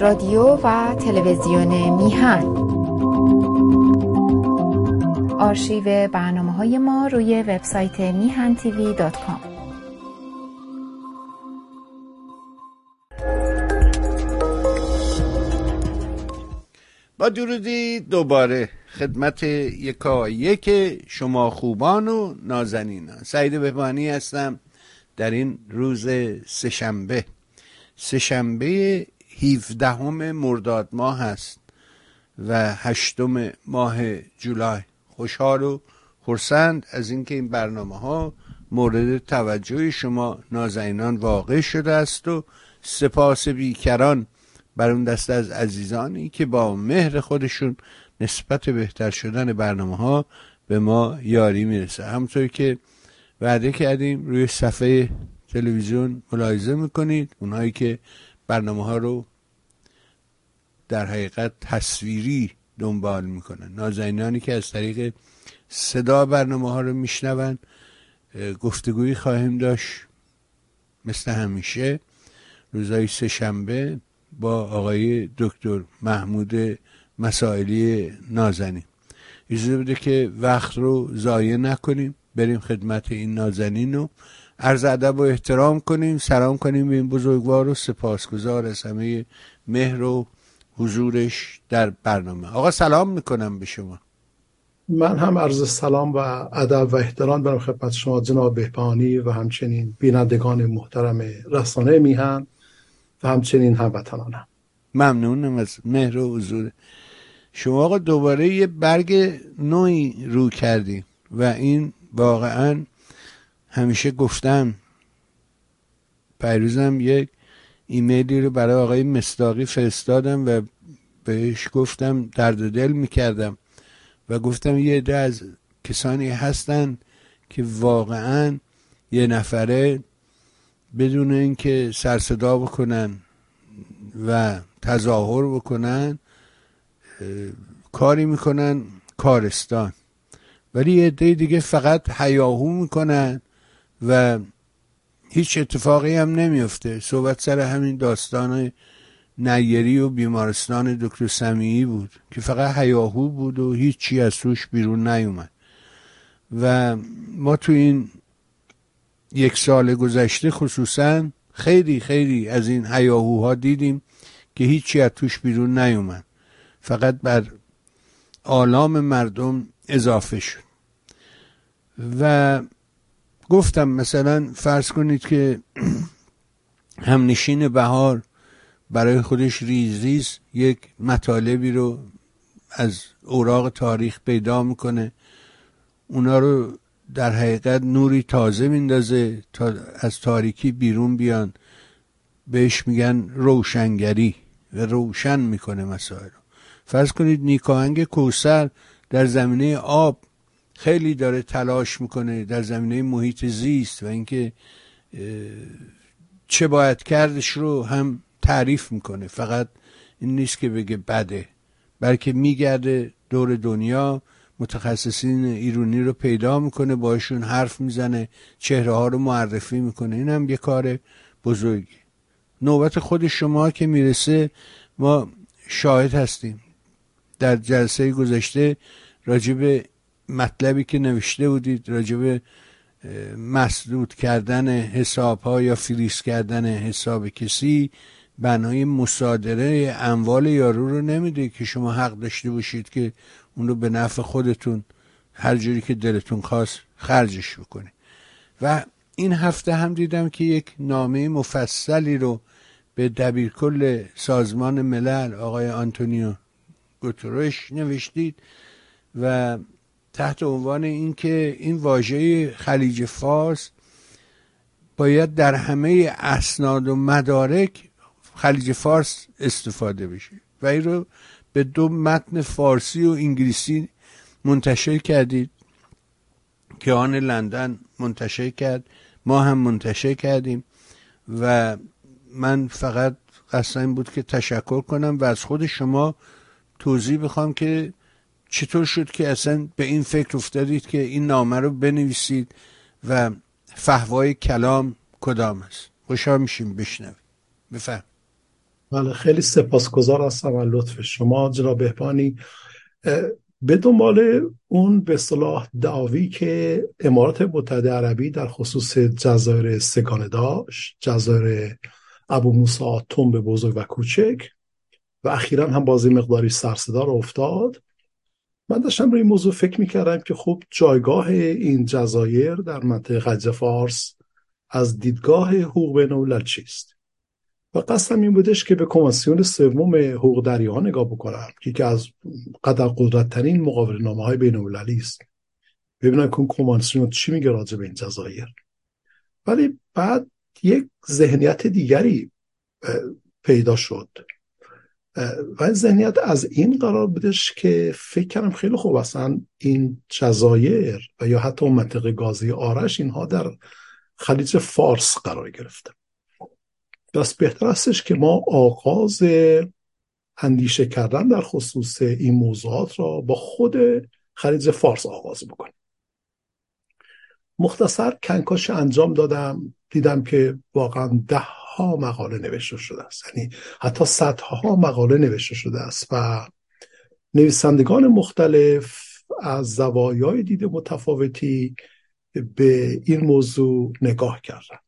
رادیو و تلویزیون میهن. آرشیو برنامه های ما روی وبسایت میهن تیوی با درودی دوباره خدمت یکا یک شما خوبان و نازنینان. سعید بهبانی هستم. در این روز سهشنبه. سهشنبه 17 مرداد ماه است و هشتم ماه جولای. خوشحال و خرسند از اینکه این برنامه ها مورد توجه شما نازنینان واقع شده است و سپاس بیکران بر اون دست از عزیزانی که با مهر خودشون نسبت بهتر شدن برنامه ها به ما یاری می‌رسه. همطور که وعده کردیم روی صفحه تلویزیون ملاحظه می‌کنید. اونهایی که برنامه ها رو در حقیقت تصویری دنبال می‌کنن. نازنینانی که از طریق صدا برنامه ها رو میشنون گفتگویی خواهیم داشت مثل همیشه. روزهای سهشنبه با آقای دکتر محمود مسائلی نازنین. اجازه بده که وقت رو ضایع نکنیم. بریم خدمت این نازنین رو. عرض ادب و احترام کنیم. سلام کنیم به این بزرگوار و سپاسگزار از همه مهر و حضورش در برنامه. آقا سلام می‌کنم به شما. من هم عرض سلام و ادب و احترام برم خدمت شما جناب بهبانی و همچنین بینندگان محترم رسانه میهن و همچنین هموطنانم. ممنونم از مهر و حضور. شما آقا دوباره یه برگ نوعی رو کردیم و این واقعا همیشه گفتم پیروزم یک ایمیلی رو برای آقای مصداقی فرستادم و بهش گفتم درد دل می‌کردم و گفتم یه عده از کسانی هستن که واقعا یه نفره بدون اینکه سرصدا بکنن و تظاهر بکنن کاری می‌کنن کارستان. ولی یه دیگه فقط حیاهو می‌کنن و هیچ اتفاقی هم نمیفته صحبت سر همین داستان نیری و بیمارستان دکتر سمیعی بود که فقط حیاهو بود و هیچی از توش بیرون نیومد. و ما تو این یک سال گذشته خصوصا خیلی خیلی از این حیاهوها دیدیم که هیچی از توش بیرون نیومد. فقط بر آلام مردم اضافه شد. و گفتم مثلا فرض کنید که همنشین بهار برای خودش ریز ریز یک مطالبی رو از اوراق تاریخ پیدا می‌کنه. اونا رو در حقیقت نوری تازه میندازه تا از تاریکی بیرون بیان. بهش میگن روشنگری و روشن می‌کنه مسائل رو. فرض کنید نیکاهنگ کوسر در زمینه آب خیلی داره تلاش می‌کنه در زمینه محیط زیست و اینکه چه باید کردش رو هم تعریف می‌کنه. فقط این نیست که بگه بده بلکه میگرده دور دنیا. متخصصین ایرونی رو پیدا می‌کنه باشون حرف می‌زنه چهره ها رو معرفی می‌کنه. این هم یه کار بزرگی نوبت خود شما که می‌رسه ما شاهد هستیم. در جلسه گذشته راجب مطلبی که نوشته بودید راجب مسدود کردن حساب ها یا فریز کردن حساب کسی بنای مصادره اموال یارو رو نمیده که شما حق داشته باشید که اون رو به نفع خودتون هر جوری که دلتون خواست خرجش بکنه. و این هفته هم دیدم که یک نامه مفصلی رو به دبیرکل سازمان ملل آقای آنتونیو گوتروش نوشتید و تحت عنوان اینکه این واژه خلیج فارس باید در همه اسناد و مدارک خلیج فارس استفاده بشه و این رو به دو متن فارسی و انگلیسی منتشر کردید. که آن لندن منتشر کرد ما هم منتشر کردیم و من فقط قصد این بود که تشکر کنم و از خود شما توضیح بخوام که چطور شد که اصلا به این فکر افتادید که این نامه رو بنویسید و فهوای کلام کدام است؟ خوشحال میشیم بشنوید بفهم. بله خیلی سپاسگزار هستم از لطف شما جناب بهبانی. به دنبال اون به صلاح دعوی که امارات متحده عربی در خصوص جزایر سگانه داشت جزایر ابو موسا تنب بزرگ و کوچک و اخیرا هم بازی مقداری سرصدا افتاد. من داشتم روی موضوع فکر می‌کردم که خب جایگاه این جزایر در منطقه خلیج فارس از دیدگاه حقوق بین چیست؟ و قصدم این بودش که به کنوانسیون سوم حقوق دریاها نگاه بکنم که یکی از قدر قدرتترین مقابل نامه های بین است. ببینم که کنوانسیون چی میگه راجع به این جزایر. ولی بعد یک ذهنیت دیگری پیدا شد. و ذهنیت از این قرار بودش که فکر کردم خیلی خوب اصلا این جزایر و یا حتی منطقه گازی آرش اینها در خلیج فارس قرار گرفته. پس بهتر استش که ما آغاز اندیشه کردن در خصوص این موضوعات را با خود خلیج فارس آغاز بکنیم. مختصر کنکاش انجام دادم. دیدم که واقعا ده ها مقاله نوشته شده است. یعنی حتی صدها مقاله نوشته شده است و نویسندگان مختلف از زوایای دید متفاوتی به این موضوع نگاه کردن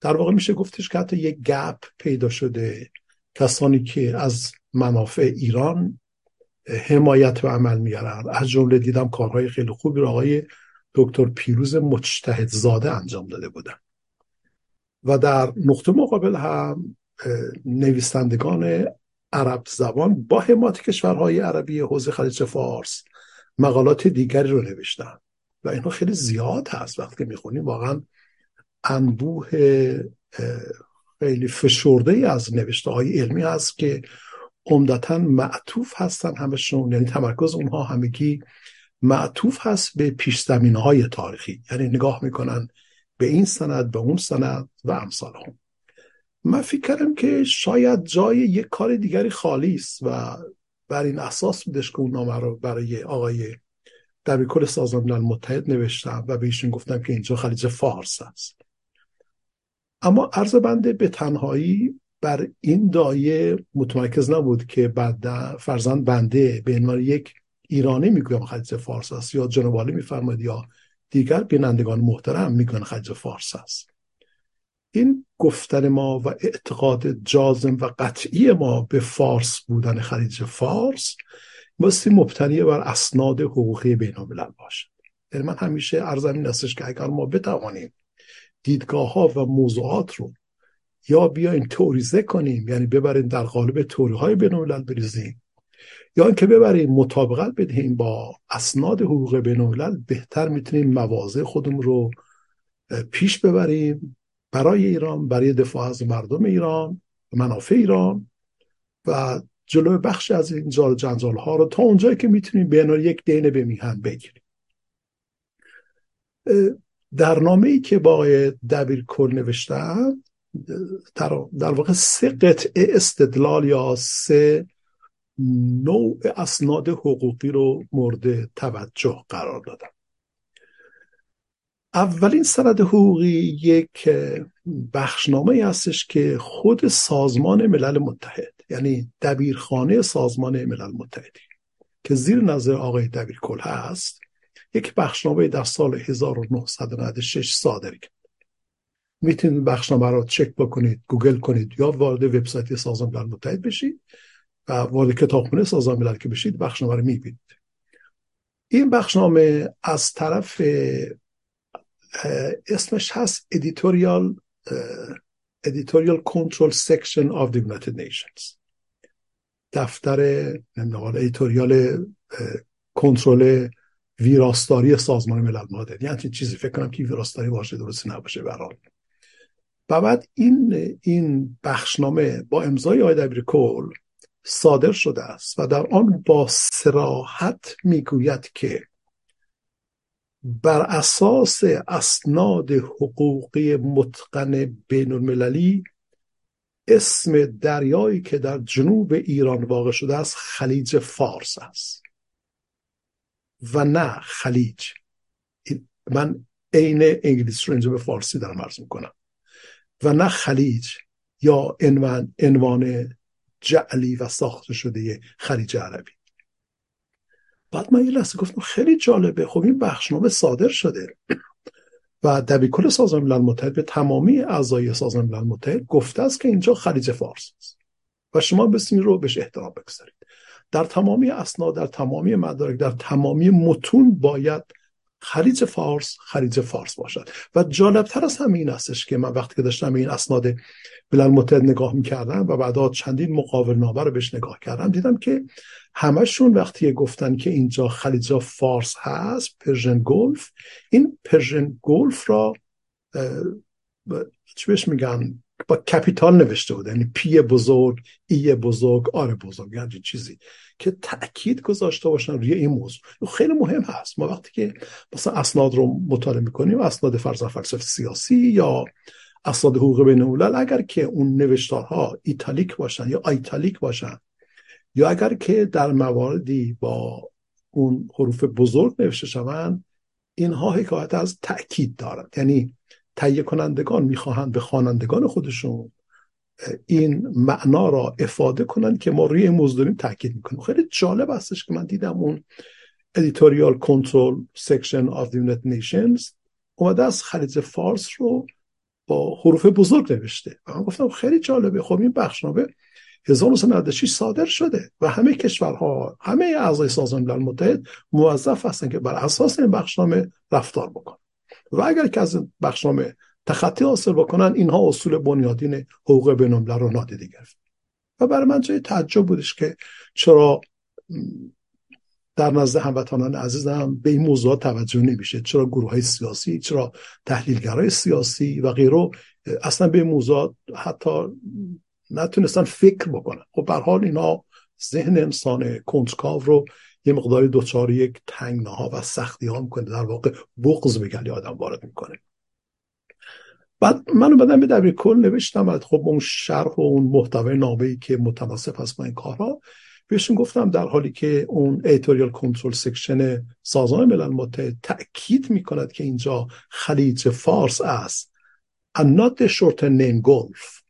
در واقع میشه گفتش که حتی یک گپ پیدا شده. کسانی که از منافع ایران حمایت به عمل میارن از جمله دیدم کارهای خیلی خوبی رو آقای دکتر پیروز مجتهد زاده انجام داده بودن. و در نقطه مقابل هم نویسندگان عرب زبان با حمایت کشورهای عربی حوزه خلیج فارس مقالات دیگری رو نوشتن. و اینها خیلی زیاد هست وقتی می‌خونیم. واقعا انبوه خیلی فشرده ای از نوشته های علمی هست که عمدتا معطوف هستن همشون. یعنی تمرکز اونها همگی معطوف هست به پیش های تاریخی. یعنی نگاه می‌کنن به این سند به اون سند و امثال هم من فکر کردم که شاید جای یک کار دیگری خالی است و بر این اساس بودش که اون نامه رو برای آقای در کل سازمان ملل متحد نوشتم و به ایشون گفتم که اینجا خلیج فارس است. اما عرض بنده به تنهایی بر این دایه متمرکز نبود که بعد فرزند بنده به عنوان یک ایرانی می‌گویم خلیج فارس است یا جنوالی میفرماید یا دیگر بینندگان محترم میگن خلیج فارس است. این گفتن ما و اعتقاد جازم و قطعی ما به فارس بودن خلیج فارس باستی مبتنی بر اسناد حقوقی بین الملل باشد. یعنی من همیشه ارزم این استش که اگر ما بتوانیم دیدگاه ها و موضوعات رو یا بیایم توریزه کنیم یعنی ببریم در قالب توری های بین بریزیم یا اینکه ببریم مطابقت بدهیم با اسناد حقوق بین الملل بهتر می‌تونیم مواضع خودمون رو پیش ببریم برای ایران برای دفاع از مردم ایران منافع ایران و جلوی بخش از این جال جنجال ها رو تا اونجایی که می‌تونیم به یک دین به میهن بگیریم. در نامه ای که با آقای دبیر کل نوشتن در واقع سه قطعه استدلال یا سه نوع اسناد حقوقی رو مورد توجه قرار دادن اولین سند حقوقی یک بخشنامه هستش که خود سازمان ملل متحد یعنی دبیرخانه سازمان ملل متحدی که زیر نظر آقای دبیرکل هست یک بخشنامه در سال 1996 صادر کرد. می‌تونید بخشنامه رو چک بکنید گوگل کنید یا وارد وبسایت سازمان ملل متحد بشید. و وارد کتابخونه سازمان ملل که بشید بخشنامه رو می‌بینید. این بخشنامه از طرف اسمش هست editorial editorial control section of the United Nations. دفتر نمی‌دونم editorial control ویراستاری سازمان ملل متحد یعنی چیزی فکر کنم که ویراستاری باشه درست نباشه به و بعد این این بخشنامه با امضای آقای دبیر کل صادر شده است و در آن با سراحت می‌گوید که بر اساس اسناد حقوقی متقن بین المللی اسم دریایی که در جنوب ایران واقع شده است خلیج فارس است و نه خلیج. من عین انگلیسی رو اینجا به فارسی دارم عرض می‌کنم. و نه خلیج یا عنوان, عنوان جعلی و ساخته شده خلیج عربی. بعد من یه لحظه گفتم خیلی جالبه. خب این بخشنامه صادر شده. و دبیرکل سازمان ملل متحد به تمامی اعضای سازمان ملل متحد گفته است که اینجا خلیج فارس است. و شما بسیار رو بهش احترام بگذارید. در تمامی اسناد در تمامی مدارک در تمامی متون باید خلیج فارس خلیج فارس باشد. و جالبتر از همه این هستش که من وقتی که داشتم این اسناد ملل متحد نگاه می‌کردم و بعدا چندین مقاوله نامه رو بهش نگاه کردم دیدم که همشون وقتی گفتن که اینجا خلیج فارس هست Persian Gulf این Persian Gulf را چی بهش میگن؟ با capital نوشته بود. یعنی P بزرگ E بزرگ R بزرگ. یعنی چیزی که تاکید گذاشته باشن روی این موضوع. خیلی مهم هست. ما وقتی که مثلا اسناد رو مطالعه می‌کنیم اسناد فرض فلسفه سیاسی یا اسناد حقوق بین الملل اگر که اون نوشتارها ایتالیک باشن یا ایتالیک باشن یا اگر که در مواردی با اون حروف بزرگ نوشته شوند اینها حکایت از تاکید دارد یعنی تهیه کنندگان می‌خواهند به خوانندگان خودشون این معنا را افاده کنند که ما روی این موضوع داریم تاکید می‌کنیم. خیلی جالب هستش که من دیدم اون editorial control section of the United Nations اومده از خلیج فارس رو با حروف بزرگ نوشته. و من گفتم خیلی جالبه. خب این بخشنامه 1996 صادر شده و همه کشورها همه اعضای سازمان ملل متحد موظف هستن که بر اساس این بخشنامه رفتار بکنن. و اگر که از بخشنامه تخطی حاصل بکنن اینها اصول بنیادین حقوق بین‌الملل رو نادیده گرفت. و برای من جای تعجب بودش که چرا در نزد هموطنان عزیزم به این موضوع توجه نمیشه. چرا گروه های سیاسی چرا تحلیلگرای سیاسی و غیره اصلا به این موضوع حتی نتونستن فکر بکنن. خب به حال اینا ذهن انسان کنجکاو رو یه مقداری دوچار یک تنگناها و سختی ها می‌کنه. در واقع بغض به گلوی آدم وارد می‌کنه. بعد من بعدم به دبیر کل نوشتم و خب اون شرح و اون محتوای نامه که متناسب هست با این کارها بهشون گفتم در حالی که اون editorial control section سازمان ملل متحد تاکید می‌کند که اینجا خلیج فارس است. And not the short name Gulf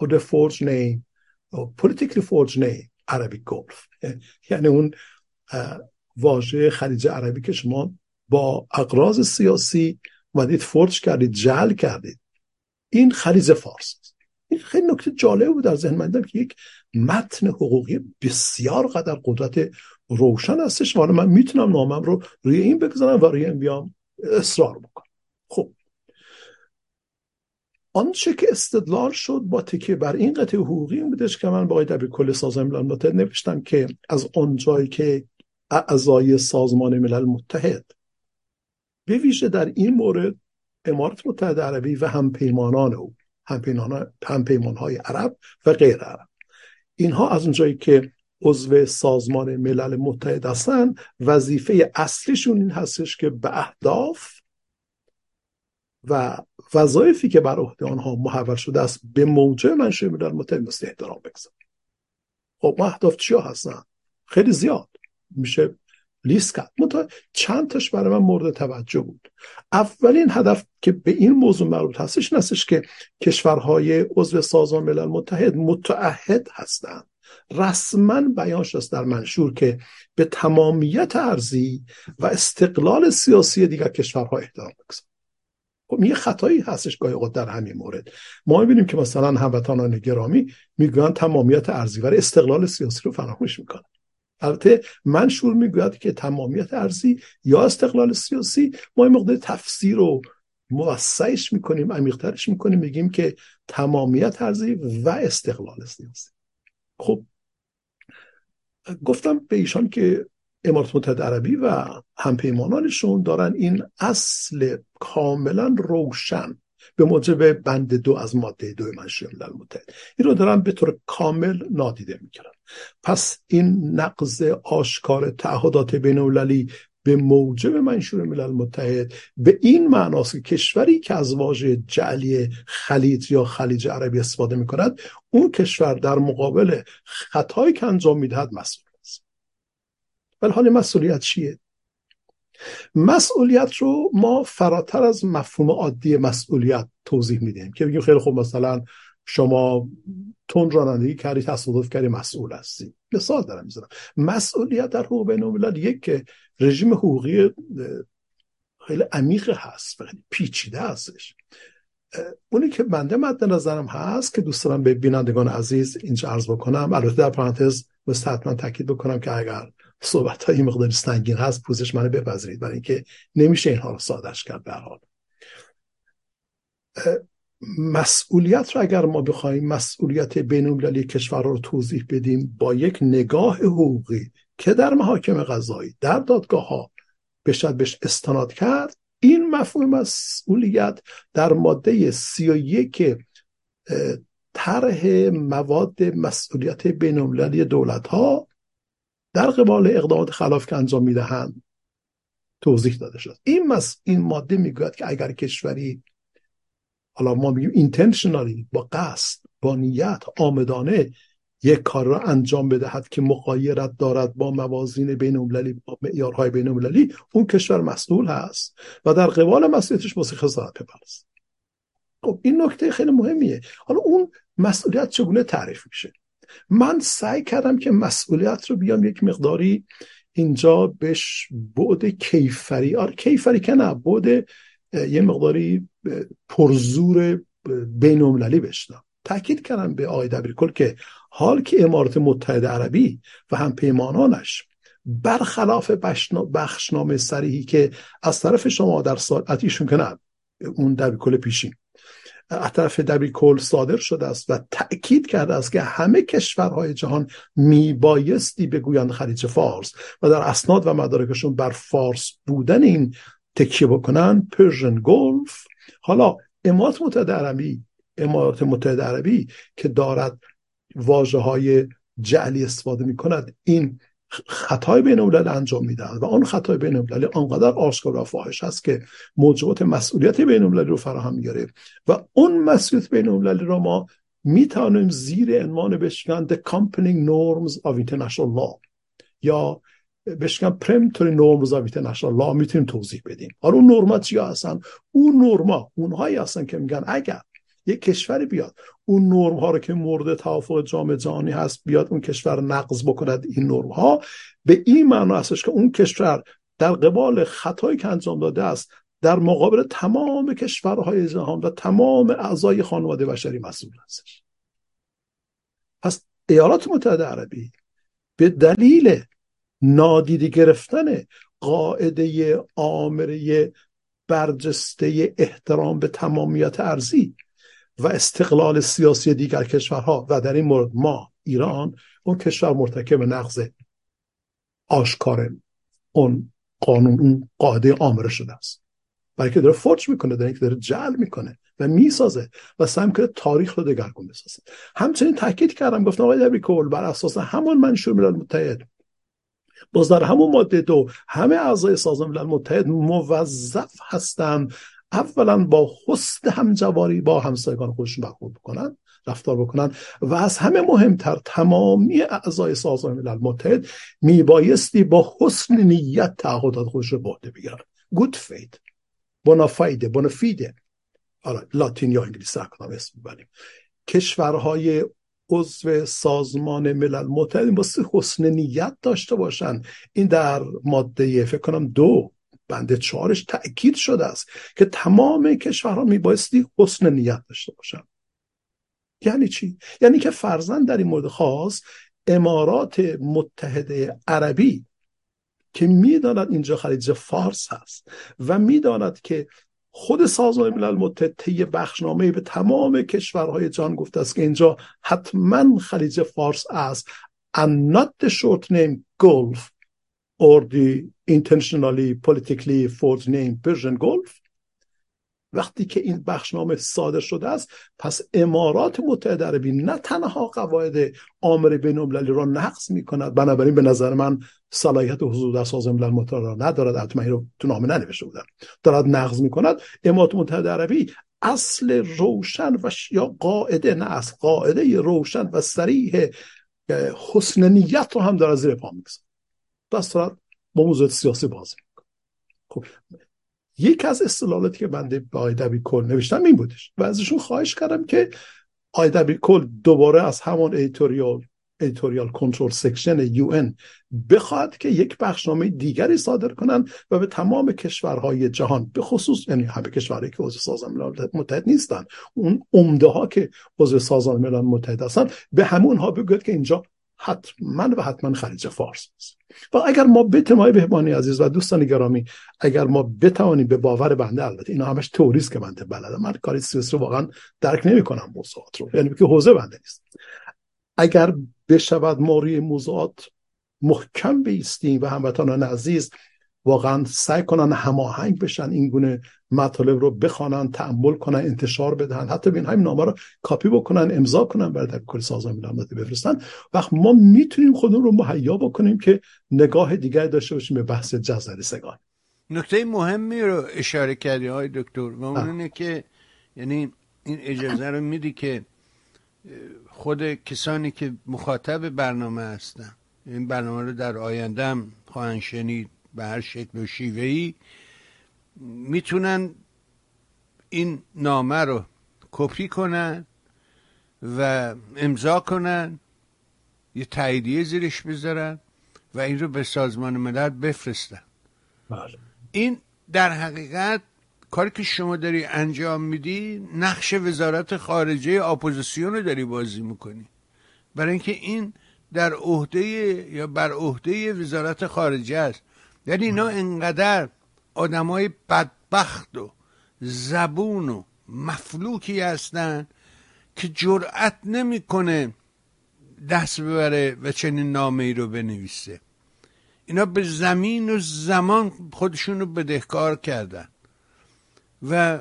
or the forged name or politically forged name Arabic Gulf. یعنی اون واژه خلیج عربی که شما با اقراض سیاسی اومدید فرج کردید جل کردید. این خلیج فارس است. این خیلی نکته جالب بود در ذهن من که یک متن حقوقی بسیار قدر قدرت روشن هستش و من می‌تونم نامم رو روی این بگذارم و روی این بیام اصرار بکنم. خب. آنچه که استدلال شد با تکیه بر این قطعه حقوقی این بودش که من با آقای دبیر کل سازمان ملل نوشتم که از آنجایی که اعضای سازمان ملل متحد. به ویژه در این مورد امارات متحده عربی و همپیمانان او همپیمان های عرب و غیر عرب. اینها از اونجایی که عضو سازمان ملل متحد هستن وظیفه اصلیشون این هستش که به اهداف و وظایفی که بر عهده آنها محول شده است به موجه منشأ ملل متحد مثل احترام بگذارن. خب ما اهداف چیا هستن؟ خیلی زیاد. میشه لیست کرد. چند تاش برای من مورد توجه بود. اولین هدف که به این موضوع مربوط هستش این که کشورهای عضو سازمان ملل متحد متعهد هستند. رسما بیان شده در منشور که به تمامیت ارزی و استقلال سیاسی دیگر کشورها احترام بگذارند. خب یه خطایی هستش گاهی اوقات در همین مورد. ما می‌بینیم که مثلا هموطنان گرامی می‌گویند تمامیت ارزی ولی استقلال سیاسی رو فراموش می‌کنن. البته منشور می‌گوید که تمامیت ارزی یا استقلال سیاسی ما این مقدار تفسیر رو موسعش می‌کنیم عمیقترش می‌کنیم میگیم که تمامیت ارزی و استقلال سیاسی. خب گفتم به ایشان که امارات متحده عربی و همپیمانانشون دارن این اصل کاملا روشن به موجب بند دو از ماده دو منشور ملل متحد این رو دارن به طور کامل نادیده می‌گیرن. پس این نقض آشکار تعهدات بین به موجب منشور ملل متحد به این معناست که کشوری که از واژه جعلی خلیج یا خلیج عربی استفاده می کند اون کشور در مقابل خطایی که انجام می‌دهد مسئول است. ولی حال مسئولیت چیه؟ مسئولیت رو ما فراتر از مفهوم عادی مسئولیت توضیح میدیم که بگیم خیلی خوب مثلا شما تون رانندگی کردی تصادف کردی مسئول هستی. مثال دارم می‌زنم مسئولیت در حقوق بین یک که رژیم حقوقی خیلی عمیق هست خیلی پیچیده هستش. اونی که بنده مد نظرم هست که دوست دارم به بینندگان عزیز اینجا عرض بکنم. البته در پرانتز مثل حتما تاکید بکنم که اگر صحبت های مقداری سنگین هست پوزش منو بپذیرید. برای اینکه نمیشه اینها رو سادش کرد به حال. مسئولیت رو اگر ما بخوایم مسئولیت بین کشور رو توضیح بدیم با یک نگاه حقوقی که در محاکم قضایی در دادگاه ها بشد بهش استناد کرد این مفهوم مسئولیت در ماده سی و یک طرح مواد مسئولیت بین دولت ها در قبال اقدامات خلاف که انجام می‌دهند توضیح داده شد. این مس... این ماده می‌گوید که اگر کشوری حالا ما میگیم اینتنشنالی با قصد با نیت آمدانه یک کار را انجام بدهد که مقایرت دارد با موازین بین المللی با معیارهای بین المللی اون کشور مسئول هست. و در قبال مسئولیتش موسیقی خسارت بپردازد خب این نکته خیلی مهمیه. حالا اون مسئولیت چگونه تعریف میشه؟ من سعی کردم که مسئولیت رو بیام یک مقداری اینجا بهش بعد کیفری. آره کیفری که نه بعد یه مقداری پرزور بین المللی بشنم تاکید کردم به آقای دبیرکل که حال که امارات متحده عربی و هم پیمانانش برخلاف بخشنامه سریحی که از طرف شما در ساعت ایشون که اون دبیرکل پیشین از طرف دبیرکل صادر شده است و تأکید کرده است که همه کشورهای جهان میبایستی بگویند خلیج فارس و در اسناد و مدارکشون بر فارس بودن این تکیه بکنن Persian Gulf حالا امارات متحده عربی امارات متحده عربی که دارد واژه های جعلی استفاده می کند این خطای بین الملل انجام می‌دهد و آن خطای بین المللی آنقدر آشکار و فاحش است که موجبات مسئولیت بین المللی رو فراهم میاره و اون مسئولیت بین المللی رو ما می‌توانیم زیر عنوان بشکن the accompanying norms of international law یا بشکن پرمتوری norms of international law می‌تونیم توضیح بدیم. حالا اون نرما چیا هستن؟ اون نرما اونهایی هستن که میگن اگر یک کشوری بیاد اون نرم ها رو که مورد توافق جامعه جهانی هست بیاد اون کشور نقض بکند این نرم ها به این معنا هستش که اون کشور در قبال خطایی که انجام داده است در مقابل تمام کشورهای جهان و تمام اعضای خانواده بشری مسئول هستش. پس ایالات متحده عربی به دلیل نادیده گرفتن قاعده آمره برجسته احترام به تمامیت ارزی و استقلال سیاسی دیگر کشورها و در این مورد ما ایران اون کشور مرتکب نقض آشکار اون قانون اون قاعده آمره شده است. برای که داره فرچ می‌کنه داره که داره جعل می‌کنه و می‌سازه و سعی کنه تاریخ رو دگرگون بسازه. همچنین تاکید کردم گفتم آقای کول بر اساس همون منشور ملل متحد باز در همون ماده دو همه اعضای سازمان ملل متحد موظف هستند. اولا با حسن همجواری با همسایگان خودشون برخورد بکنن رفتار بکنن و از همه مهمتر تمامی اعضای سازمان ملل متحد میبایستی با حسن نیت تعهدات خودش رو بوده بگیرن. گود فید بونافایده بونافیده آره لاتین یا انگلیسی کنم اسم ببریم کشورهای عضو سازمان ملل متحد باسه حسن نیت داشته باشن این در ماده فکر کنم دو بنده چهارش تأکید شده است که تمام کشورها میبایستی حسن نیت داشته باشن یعنی چی؟ یعنی که فرزن در این مورد خاص امارات متحده عربی که می‌داند اینجا خلیج فارس هست و می‌داند که خود سازمان ملل متحد طی بخشنامه به تمام کشورهای جان گفته است که اینجا حتما خلیج فارس است and not the short name Gulf or the intentionally politically forged name Persian Gulf وقتی که این بخشنامه صادر شده است پس امارات متحده عربی نه تنها قواعد آمر بین المللی را نقض می کند بنابراین به نظر من صلاحیت حضور در سازمان ملل متحد را ندارد. البته رو تو نامه ننوشته بودن دارد نقض می کند امارات متحده عربی اصل روشن و یا قاعده نه از قاعده روشن و سریح حسن نیت رو هم دارد زیر پا می‌گذارد پس دارد با موضوع سیاسی بازی می‌کنه. خب یک از اصطلاحاتی که بنده به آقای کل نوشتم این بودش و ازشون خواهش کردم که آی کل دوباره از همون editorial editorial control section یو بخواد که یک بخشنامه دیگری صادر کنند و به تمام کشورهای جهان به خصوص یعنی همه کشورهایی که عضو سازمان ملل متحد نیستن اون عمده ها که عضو سازمان ملل متحد هستن به همون ها بگوید که اینجا حتما و حتما خلیج فارس است و اگر ما بتونیم بهبانی عزیز و دوستان گرامی اگر ما بتوانیم به باور بنده البته اینا همش توریست که بنده بلدم. من کاری سیاسی رو واقعا درک نمی‌کنم موضوعات رو. یعنی که حوزه بنده نیست. اگر بشود ما روی موضوعات محکم بیستیم و هموطنان عزیز واقعا سعی کنن هماهنگ بشن این گونه مطالب رو بخوانن تعمل کنن انتشار بدن. حتی بین همین نامه رو کاپی بکنن امضا کنن برای در کل سازمان ملل بفرستن. وقت ما می‌تونیم خودمون رو مهیا بکنیم که نگاه دیگری داشته باشیم به بحث جزر سگان. نکته مهمی رو اشاره کردی های دکتر و اون اینه که یعنی این اجازه رو میدی که خود کسانی که مخاطب برنامه هستن این برنامه رو در آینده هم خواهند شنید. به هر شکل و شیوه‌ای می‌تونن این نامه رو کپی کنن و امضا کنن یه تاییدیه زیرش بذارن و این رو به سازمان ملل بفرستن. بله. این در حقیقت کاری که شما داری انجام میدی نقش وزارت خارجه اپوزیسیون رو داری بازی می‌کنی. برای اینکه این در عهده یا بر عهده وزارت خارجه است. یعنی اینا انقدر آدمای بدبخت و زبون و مفلوکی هستن که جرأت نمی‌کنه دست ببره و چنین نامه ای رو بنویسه. اینا به زمین و زمان خودشون رو بدهکار کردن و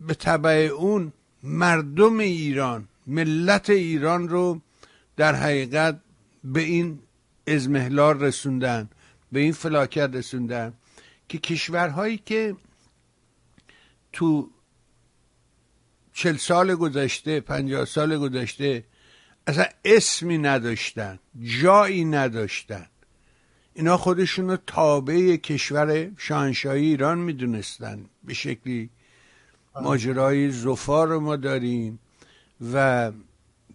به طبع اون مردم ایران ملت ایران رو در حقیقت به این ازمهلار رسوندن. به این فلاکت رسوندن که کشورهایی که تو چل سال گذشته پنجاه سال گذشته اصلا اسمی نداشتن جایی نداشتن. اینا خودشون رو تابع کشور شاهنشاهی ایران می‌دونستن. به شکلی ماجرای زفار رو ما داریم و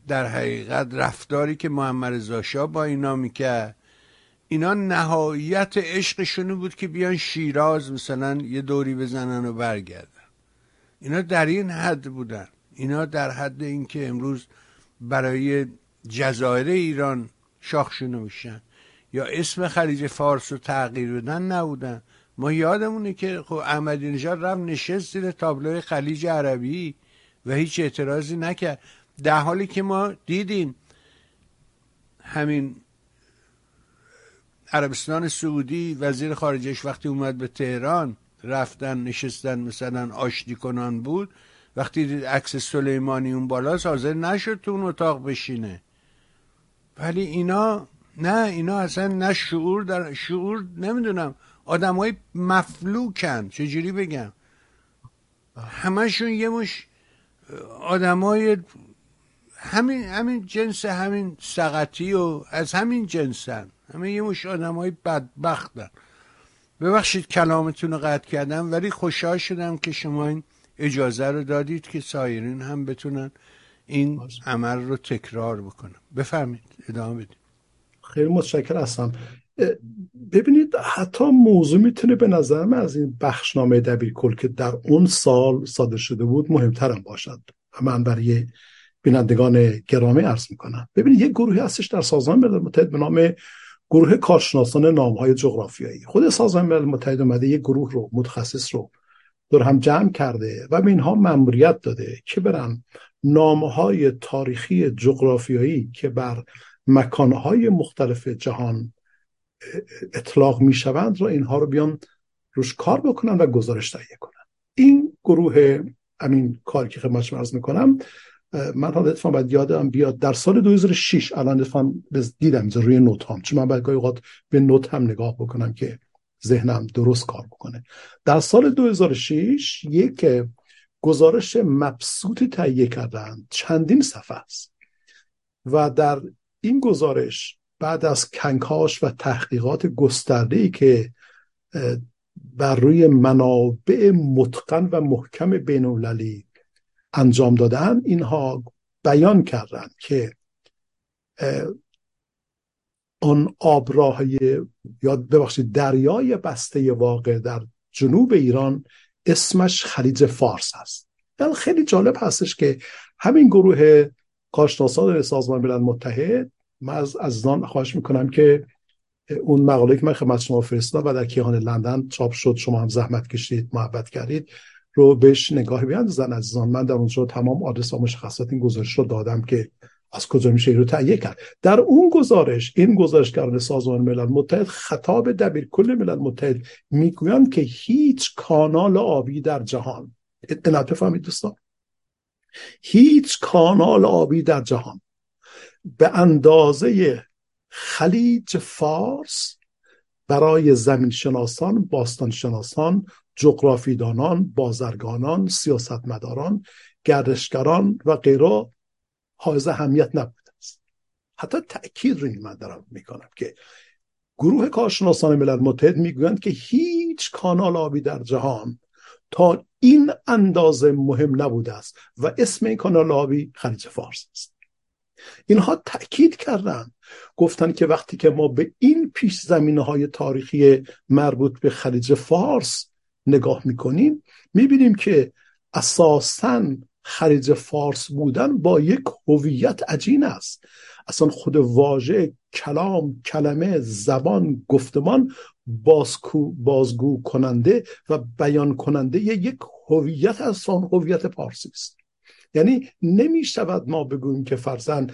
در حقیقت رفتاری که محمد رضا با اینا می‌کرد اینا نهایت عشقشون بود که بیان شیراز مثلا یه دوری بزنن و برگردن. اینا در این حد بودن. اینا در حد اینکه امروز برای جزایر ایران شاخشونو میشن. یا اسم خلیج فارس رو تغییر بدن نبودن. ما یادمونه که خب احمدی نژاد رفت نشست زیر تابلوی خلیج عربی و هیچ اعتراضی نکرد. در حالی که ما دیدیم همین عربستان سعودی وزیر خارجش وقتی اومد به تهران رفتن نشستن مثلا آشتی کنان بود. وقتی عکس سلیمانی اون بالا حاضر نشد تو اون اتاق بشینه. ولی اینا نه اینا اصلا نه شعور در شعور نمی‌دونم. آدم های مفلوکن چجوری بگم؟ همشون یه مش آدم های همین همین جنس همین سقطی و از همین جنسن. همه یه مش آدم های بدبختن. ببخشید کلامتون رو قطع کردم ولی خوشحال شدم که شما این اجازه رو دادید که سایرین هم بتونن این عمل رو تکرار بکنن. بفهمید ادامه بدید. خیلی متشکر هستم. ببینید حتی موضوع می‌تونه به نظر من از این بخشنامه دبیر کل که در اون سال صادر شده بود مهمترم باشد من برای بینندگان گرامی عرض می‌کنم. ببینید یک گروهی هستش در سازمان ملل متحد به نام گروه کارشناسان نام های جغرافیایی. خود سازمان ملل متحد اومده یک گروه رو متخصص رو دور هم جمع کرده و به اینها مأموریت داده که برن های تاریخی جغرافیایی که بر مکانهای مختلف جهان اطلاق می‌شوند رو اینها رو بیان روش کار بکنن و گزارش تهیه کنن. این گروه همین کاری که خدمت عرض می‌کنم من حالا اتفاقا باید یادم بیاد در سال 2006 الان اتفاقا دیدم روی نوت هم. چون من باید گاهی اوقات به نوت هم نگاه بکنم که ذهنم درست کار بکنه. در سال 2006 یک گزارش مبسوطی تهیه کردن چندین صفحه است. و در این گزارش بعد از کنکاش و تحقیقات گسترده ای که بر روی منابع متقن و محکم بین انجام دادن اینها بیان کردند که آن آبراهای یا ببخشید دریای بسته واقع در جنوب ایران اسمش خلیج فارس هست یعنی خیلی جالب هستش که همین گروه کارشناسان سازمان ملل متحد من از عزیزان خواهش می‌کنم که اون مقاله که من خدمت شما فرستادم و در کیهان لندن چاپ شد شما هم زحمت کشید محبت کردید. رو بهش نگاهی بیاندازن عزیزان. من در اونجا تمام آدرس و مشخصات این گزارش رو دادم که از کجا میشه این رو تهیه کرد. در اون گزارش این گزارشگران سازمان ملل متحد خطاب دبیر کل ملل متحد می‌گویند که هیچ کانال آبی در جهان اطلاعات بفهمید دوستان. هیچ کانال آبی در جهان به اندازه خلیج فارس برای زمین شناسان باستان شناسان جغرافیدانان بازرگانان سیاستمداران گردشگران و غیره حائز اهمیت نبوده است. حتی تاکید روی من دارم می‌کنم که گروه کارشناسان ملل متحد می‌گویند که هیچ کانال آبی در جهان تا این اندازه مهم نبوده است و اسم این کانال آبی خلیج فارس است. اینها تاکید کردن گفتن که وقتی که ما به این پیش زمینه های تاریخی مربوط به خلیج فارس نگاه می‌کنیم می‌بینیم که اساسا خلیج فارس بودن با یک هویت عجین است. اصلا خود واژه کلام کلمه زبان گفتمان بازگو, بازگو کننده و بیان کننده یک هویت از آن هویت پارسی است. یعنی نمی شود ما بگوییم که فرزن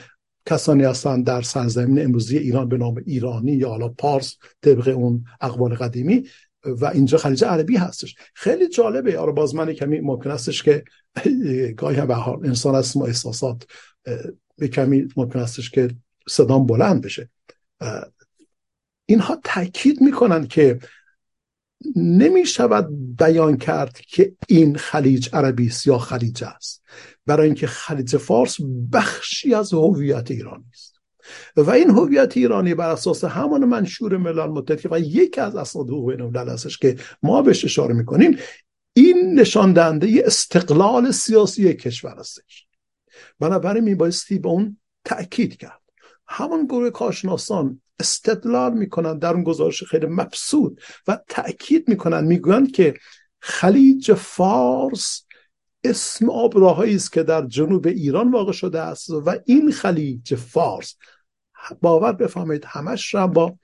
کسانی هستند در سرزمین امروزی ایران به نام ایرانی یا حالا پارس طبق اون اقوال قدیمی و اینجا خلیج عربی هستش. خیلی جالبه. آره باز من کمی ممکن هستش که گاهی هم به انسان هست ما احساسات به کمی ممکن هستش که صدام بلند بشه. اینها تاکید می‌کنن که نمی شود بیان کرد که این خلیج عربی است یا خلیج است. برای اینکه خلیج فارس بخشی از هویت ایرانی است. و این هویت ایرانی بر اساس همان منشور ملل متحد و یکی از اسناد حقوق بین‌الملل هستش که ما بهش اشاره می‌کنیم این نشان دهنده استقلال سیاسی کشور هستش. بنابراین میبایستی به اون تاکید کرد. همون گروه کارشناسان استدلال می‌کنن در اون گزارش خیلی مبسوط و تاکید می‌کنن می‌گویند که خلیج فارس اسم آبراهایی است که در جنوب ایران واقع شده است و این خلیج فارس باور بفهمید همش را با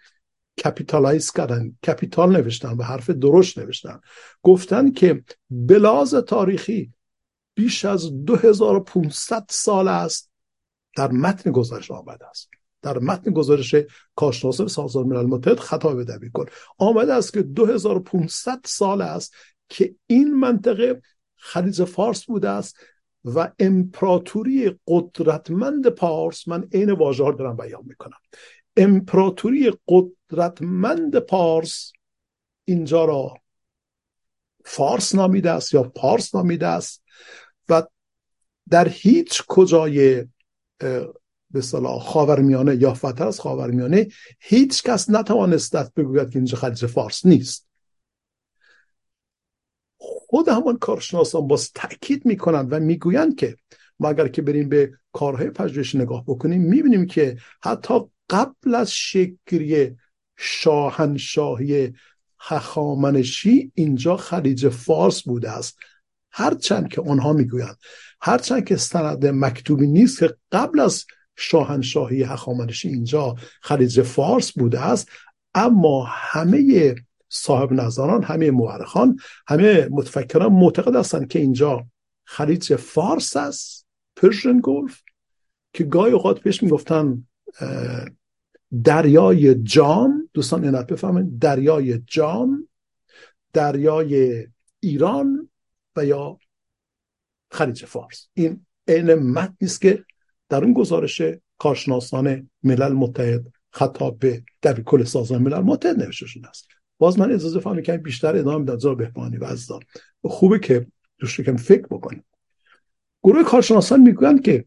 capitalize کردن. capital نوشتن به حرف درشت نوشتن. گفتن که به لحاظ تاریخی بیش از 2500 سال است در متن گزارش آمده است. در متن گزارش کارشناسان سازمان ملل متحد خطاب دبیر کل. آمده است که 2500 سال است که این منطقه خلیج فارس بوده است. و امپراتوری قدرتمند پارس من عین واژه دارم بیان می‌کنم. امپراتوری قدرتمند پارس اینجا را فارس نامیده است یا پارس نامیده است و در هیچ کجای به صلاح خاورمیانه یا فتر از خاورمیانه هیچ کس نتوانست بگوید که اینجا خلیج فارس نیست. خود همان کارشناسان باز تاکید می‌کنند و می‌گویند که ما اگر که بریم به کارهای پژوهش نگاه بکنیم می‌بینیم که حتی قبل از شکری شاهنشاهی هخامنشی اینجا خلیج فارس بوده است. هرچند که آنها می‌گویند هرچند که سند مکتوبی نیست که قبل از شاهنشاهی هخامنشی اینجا خلیج فارس بوده است اما همه صاحب نظران همه مورخان همه متفکران معتقد هستند که اینجا خلیج فارس است پرشن گلف که گاهی اوقات بهش می‌گفتن دریای جام. دوستان اینت بفهمید دریای جام دریای ایران و یا خلیج فارس. این عین متنی است که در اون گزارش کارشناسان ملل متحد خطاب به در کل سازمان ملل متحد نوشته شده است. باز من اجازه فهمی که بیشتر ادامه میدم زار بهبانی و خوبه که دوست کم فکر بکنیم گروه کارشناسان می‌گویند که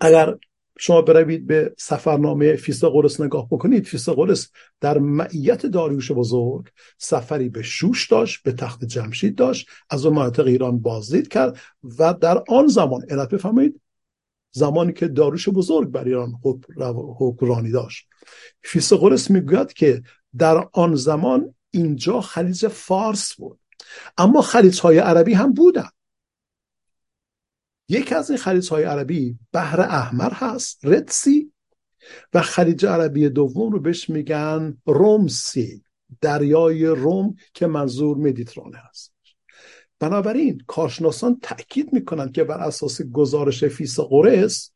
اگر شما بروید به سفرنامه قرص نگاه بکنید قرص در معیت داریوش بزرگ سفری به شوش داشت به تخت جمشید داشت از اون مناطق ایران بازدید کرد و در آن زمان علت بفهمید زمانی که داروش بزرگ بر ایران حکمرانی داشت. قرص می‌گوید که در آن زمان اینجا خلیج فارس بود. اما خلیج های عربی هم بودن. یکی از این خلیج عربی بحر احمر هست ردسی و خلیج عربی دوم رو بهش میگن رومسی دریای روم که منظور مدیترانه هست بنابراین کارشناسان تاکید می‌کنند که بر اساس گزارش فیس قرس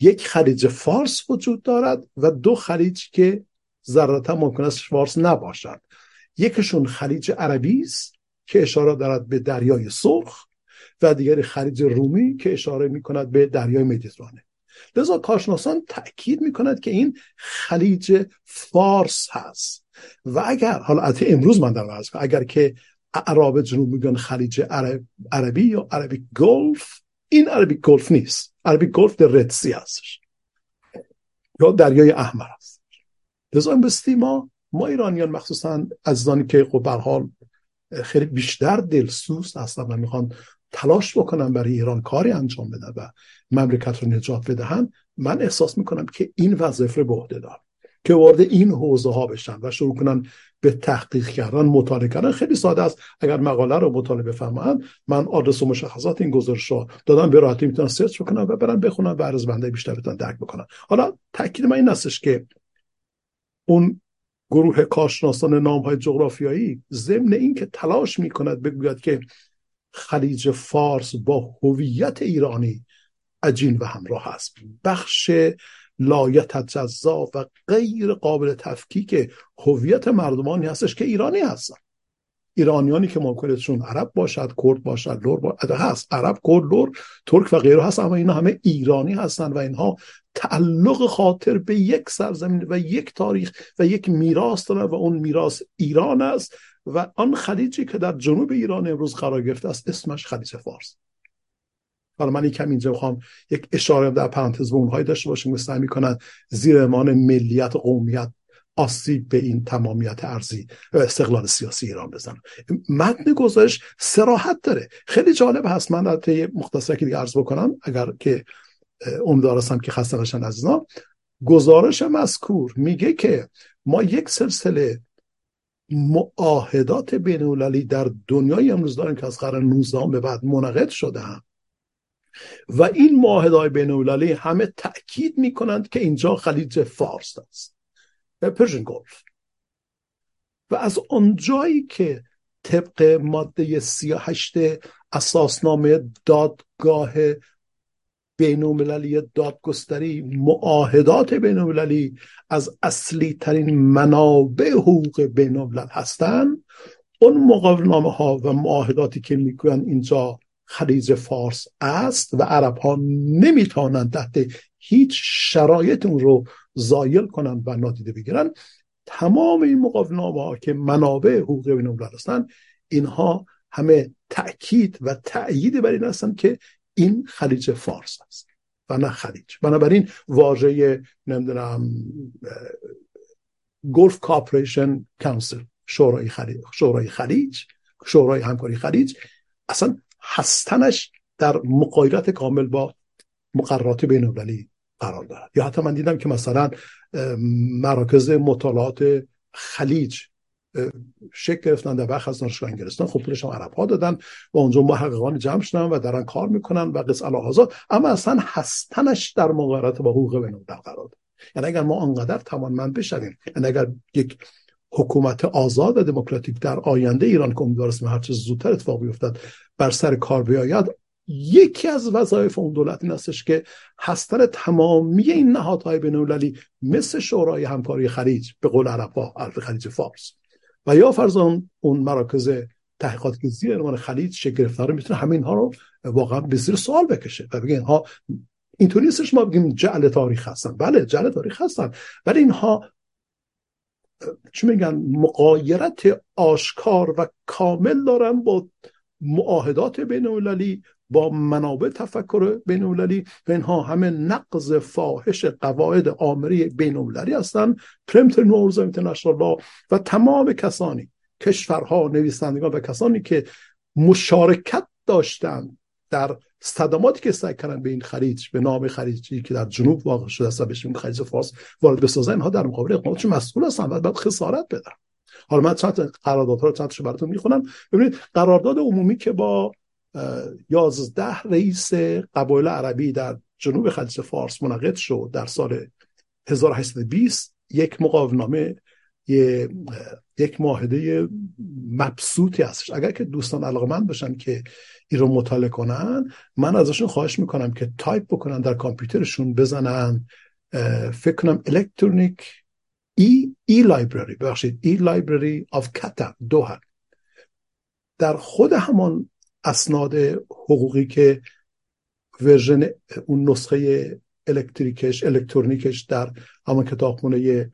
یک خلیج فارس وجود دارد و دو خلیج که ضرورتا ممکن است فارس نباشد. یکشون خلیج عربی است که اشاره دارد به دریای سرخ و دیگری خلیج رومی که اشاره می کند به دریای مدیترانه. لذا کارشناسان تاکید می کند که این خلیج فارس هست. و اگر حالا از امروز من در اگر که عرب جنوب میگن خلیج عربی یا عربی گلف این عربی گلف نیست. عربی گلف در ردسی هستش یا دریای احمر. لذا بستی ما ما ایرانیان مخصوصا از که خب حال خیلی بیشتر دلسوز هستن و می‌خوان تلاش بکنن برای ایران کاری انجام بدن و مملکت رو نجات بدهن من احساس می‌کنم که این وظیفه به عهده دارم که وارد این حوزه ها بشن و شروع کنن به تحقیق کردن مطالعه کردن. خیلی ساده است. اگر مقاله رو مطالعه بفهمن من آدرس و مشخصات این گزارش رو دادم. به راحتی می‌تونن سرچ بکنن و برن بخونن و عرض بنده بیشتر بتونن درک بکنن. حالا تاکید من این هستش که اون گروه کارشناسان نام های جغرافیایی ضمن اینکه تلاش می‌کند بگوید که خلیج فارس با هویت ایرانی عجین و همراه است. بخش لایتجزی و غیر قابل تفکیک هویت مردمانی هستش که ایرانی هستن. ایرانیانی که ممکنشون عرب باشد کرد باشد لر باشد هست. عرب کرد لر ترک و غیره هست اما اینا همه ایرانی هستن و اینها تعلق خاطر به یک سرزمین و یک تاریخ و یک میراث دارن و اون میراث ایران است و آن خلیجی که در جنوب ایران امروز قرار گرفته است اسمش خلیج فارس. حالا من یکم اینجا بخوام یک اشاره در پرانتز به اونهایی داشته باشیم که سعی می‌کنن زیر امان ملیت قومیت آسیب به این تمامیت ارزی و استقلال سیاسی ایران بزنن. متن گزارش سراحت داره. خیلی جالب هست. من در طی مختصر که دیگه عرض بکنم اگر که امیدوار هستم که خسته نشن از گزارش مذکور میگه که ما یک سلسله معاهدات بین در دنیای امروز داریم که از قرن 19 به بعد منعقد شده هم. و این معاهدات بین همه تاکید می‌کنند که اینجا خلیج فارس است. Persian Gulf و از آنجایی که طبق ماده 38 اساسنامه دادگاه بین المللی دادگستری معاهدات بین المللی از اصلی ترین منابع حقوق بین الملل هستند اون مقاوله‌نامه ها و معاهداتی که می‌گویند اینجا خلیج فارس است و عرب ها نمی‌توانند تحت هیچ شرایط اون رو زایل کنند و نادیده بگیرن تمام این مقاوله‌نامه ها که منابع حقوق بین الملل هستند اینها همه تأکید و تأیید بر این هستند که این خلیج فارس است و نه خلیج. بنابراین واژه نمی‌دونم Gulf Cooperation Council شورای خلیج شورای خلیج شورای همکاری خلیج اصلا هستنش در مقایرت کامل با مقررات بین قرار دارد. یا حتی من دیدم که مثلا مراکز مطالعات خلیج شکل گرفتن در بخش از دانشگاه انگلستان. خب پولش هم عرب ها دادن و اونجا محققان جمع شدن و دارن کار می‌کنن و قص الهازا اما اصلا هستنش در مقارنت با حقوق بین الملل قرار یعنی اگر ما انقدر توانمند بشویم یعنی اگر یک حکومت آزاد و دموکراتیک در آینده ایران که امیدوارم هر چه زودتر اتفاق بیفتد بر سر کار بیاید یکی از وظایف اون دولت این استش که هستن تمامی این نهادهای بین مثل شورای همکاری خلیج به قول عرب ها خلیج فارس. و یا فرزان اون مراکز تحقیقات که زیر عنوان خلیج شکل گرفتار می‌تونه همین ها رو واقعا به زیر سوال بکشه و بگه اینها اینطوری نیستش ما بگیم جعل تاریخ هستن. بله جعل تاریخ هستن. ولی اینها چی میگن مقایرت آشکار و کامل دارن با معاهدات بین المللی با منابع تفکر بین و اینها همه نقض فاحش قواعد آمری بین هستند. پرمتر نورز اینترنشنال و تمام کسانی کشورها نویسندگان و کسانی که مشارکت داشتند در صدماتی که سعی کردن به این خلیج به نام خلیجی که در جنوب واقع شده است بهش خلیج فارس وارد بسازن اینها در مقابل اقداماتشون مسئول هستن. و باید خسارت بدن. حالا من چند قراردادها رو چند براتون می‌خونم. ببینید قرارداد عمومی که با یازده رئیس قبایل عربی در جنوب خلیج فارس منعقد شد در سال 1820 یک مقاومنامه یک معاهده مبسوطی هستش. اگر که دوستان علاقمند باشن که این رو مطالعه کنن من ازشون خواهش می‌کنم که تایپ بکنن در کامپیوترشون بزنن فکر کنم الکترونیک ای ای لایبرری ببخشید ای لایبرری آف کتا دوهر در خود همان اسناد حقوقی که ورژن اون نسخه الکتریکش الکترونیکش در همان کتابخونه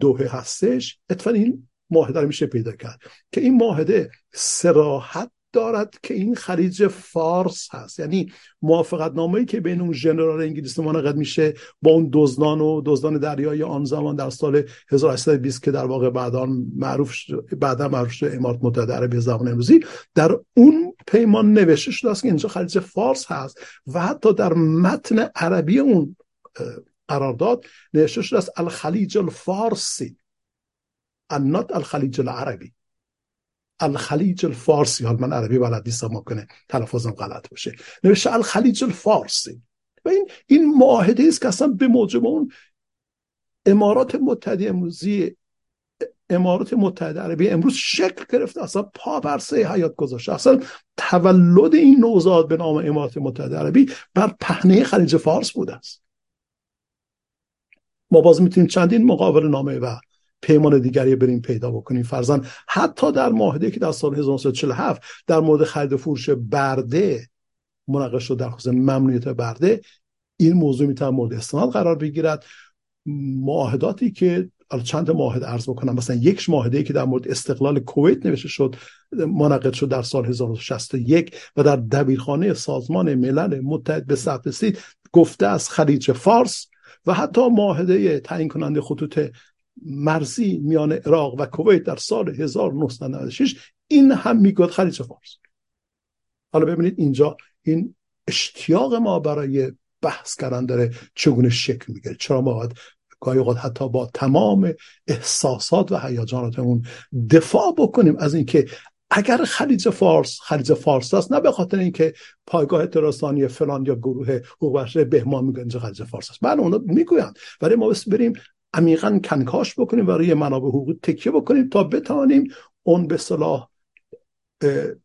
دوه هستش اتفاقا این معاهده رو میشه پیدا کرد که این معاهده سراحت دارد که این خلیج فارس هست. یعنی موافقت نامه‌ای که بین اون ژنرال انگلیس منعقد میشه با اون دزدان و دزدان دریایی آن زمان در سال 1820 که در واقع بعدا معروف بعدا معروف شده امارات متحده عربی زمان امروزی در اون پیمان نوشته شده است که اینجا خلیج فارس هست و حتی در متن عربی اون قرارداد نوشته شده است الخلیج الفارسی. النات الخلیج العربی. الخلیج الفارسی. حال من عربی بلد نیستم ممکنه تلفظم غلط باشه. نوشته الخلیج الفارسی. و این این معاهده است که اصلا به موجب اون امارات متحده امروزی امارات متحده عربی امروز شکل گرفته اصلا پا بر سه حیات گذاشته. اصلا تولد این نوزاد به نام امارات متحده عربی بر پهنه خلیج فارس بوده است. ما باز می‌تونیم چندین مقابل نامه و پیمان دیگری بریم پیدا بکنیم. فرزن حتی در معاهده که در سال 1947 در مورد خرید فروش برده مناقشه شد در خصوص ممنوعیت برده این موضوع می‌تونه مورد استناد قرار بگیرد. معاهداتی که چند معاهده عرض بکنم. مثلا یک معاهده که در مورد استقلال کویت نوشته شد منعقد شد در سال 1961 و در دبیرخانه سازمان ملل متحد به ثبت گفته از خلیج فارس و حتی معاهده تعیین کننده خطوط مرزی میان عراق و کویت در سال 1996 این هم می‌گوید خلیج فارس. حالا ببینید اینجا این اشتیاق ما برای بحث کردن داره چگونه شکل می‌گیره. چرا ما باید گاهی اوقات حتی با تمام احساسات و هیجاناتمون دفاع بکنیم از اینکه اگر خلیج فارس خلیج فارس است نه به خاطر اینکه پایگاه تراسانی فلان یا گروه حقوق بشر بهمان میگن اینجا خلیج فارس است. بله اونا می‌گویند. ولی ما بس بریم عمیقا کنکاش بکنیم و روی منابع حقوقی تکیه بکنیم تا بتوانیم اون به صلاح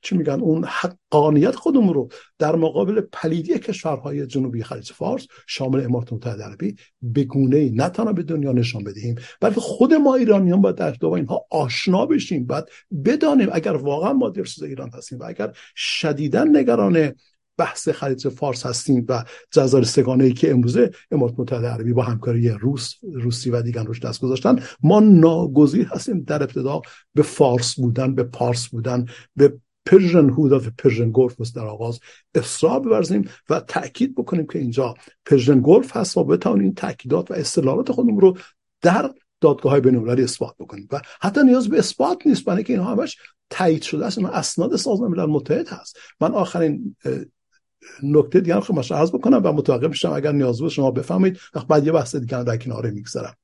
چی میگن؟ اون حقانیت خودمون رو در مقابل پلیدی کشورهای جنوبی خلیج فارس شامل امارات متحده عربی به گونه نه تنها به دنیا نشان بدهیم بلکه خود ما ایرانیان باید در با اینها آشنا بشیم بعد بدانیم اگر واقعا ما دلسوز ایران هستیم و اگر شدیدا نگران بحث خلیج فارس هستیم و جزایر سه‌گانه ای که امروزه امارات متحده عربی با همکاری روس روسیه و دیگر روش دست گذاشتن. ما ناگزیر هستیم در ابتدا به فارس بودن به پارس بودن به Persian بودن و Persian Gulf در آغاز اصرار بورزیم و تاکید بکنیم که اینجا Persian Gulf هست و بتوانیم تاکیدات و اصطلاحات خودمون رو در دادگاه های بین‌المللی اثبات بکنیم. و حتی نیاز به اثبات نیست برای که اینها همش تایید شده است اسناد سازمان ملل متحد هست. من آخرین نکته دیگه خب مشا عرض بکنم و متوقف میشم اگر نیاز بود شما بفرمایید بعد یه بحث دیگه در کناره می‌گذارم.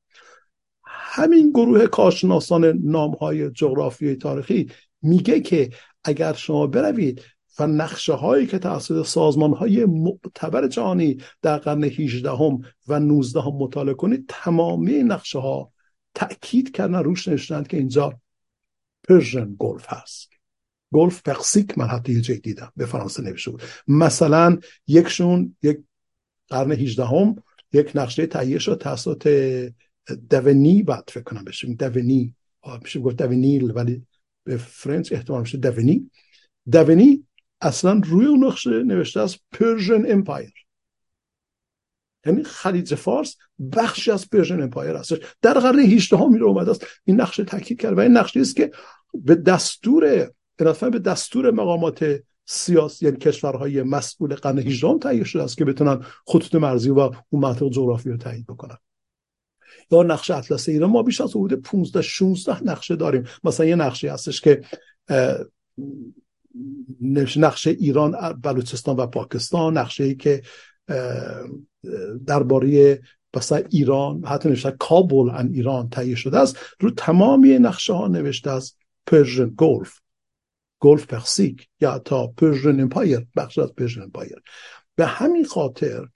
همین گروه کارشناسان نام های جغرافی تاریخی میگه که اگر شما بروید و نقشه هایی که توسط سازمان های معتبر جهانی در قرن 18 هم و 19 هم مطالعه کنید تمامی نقشه ها تأکید کردن نوشتند که اینجا Persian Gulf هست. Golfe Persique من حتی یه دیدم به فرانسه نوشته بود. مثلا یکشون یک قرن 18 هم یک نقشه تهیه شد توسط دونی بعد فکر کنم بشه. دونی میشه گفت دونیل ولی به فرنس احتمال میشه دونی دونی اصلا روی اون نقشه نوشته از پرژن امپایر یعنی خلیج فارس بخشی از پرژن امپایر هستش. در قرن 18 هم میره اومده است. این نقشه تاکید کرد و این نقشه است که به دستور اضافه به دستور مقامات سیاس یعنی کشورهای مسئول قرن 18 تهیه شده است که بتونن خطوط مرزی و اون منطقه جغرافی رو تایید بکنن. یا نقشه اطلس ایران ما بیش از حدود 15 16 نقشه داریم. مثلا یه نقشه هستش که نقشه ایران بلوچستان و پاکستان نقشه ای که درباره مثلا ایران حتی نوشته Kabul and Iran تهیه شده است. رو تمامی نقشه ها نوشته از Persian Gulf Golfe Persique یا تا Persian Empire بخش از Persian Empire. به همین خاطر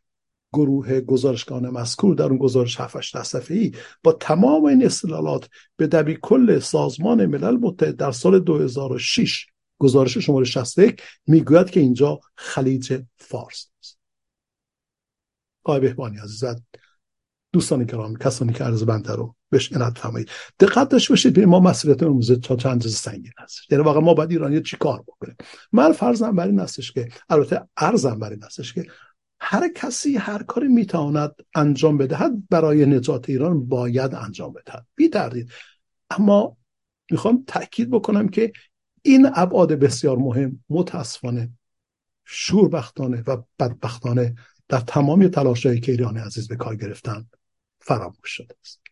گروه گزارشگان مذکور در اون گزارش 7 صفحه با تمام این استدلالات به دبی کل سازمان ملل متحد در سال 2006 گزارش شماره 61 می‌گوید که اینجا خلیج فارس است. آقای بهبانی عزیزت دوستان کرام کسانی که عرض بنده رو بهش عنایت فرمایید. دقت داشته باشید ما مسئولیت امروزه تا چند سنگین هست. یعنی واقعا ما باید ایرانی چی کار بکنیم؟ من فرضم بر این هستش که البته ارزم بر این هستش که هر کسی هر کاری می‌تواند انجام بدهد برای نجات ایران باید انجام بدهد بی تردید اما می‌خوام تاکید بکنم که این ابعاد بسیار مهم متاسفانه شوربختانه و بدبختانه در تمام تلاشهای که ایران عزیز به کار گرفتن فراموش شده است.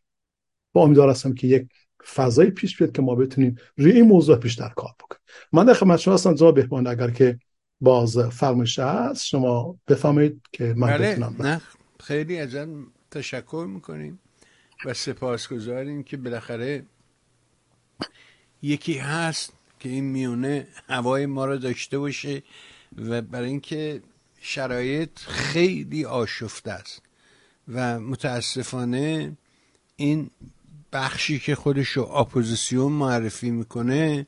با امیدوار هستم که یک فضایی پیش بیاد که ما بتونیم روی این موضوع بیشتر کار بکنیم. من در خدمت شما هستم جناب بهبان اگر که باز فرمایش هست شما بفهمید که من بله بتونم نه خیلی ازن تشکر می‌کنیم و سپاسگزاریم که بالاخره یکی هست که این میونه هوای ما رو داشته باشه و برای اینکه شرایط خیلی آشفته است و متاسفانه این بخشی که خودش رو اپوزیسیون معرفی می‌کنه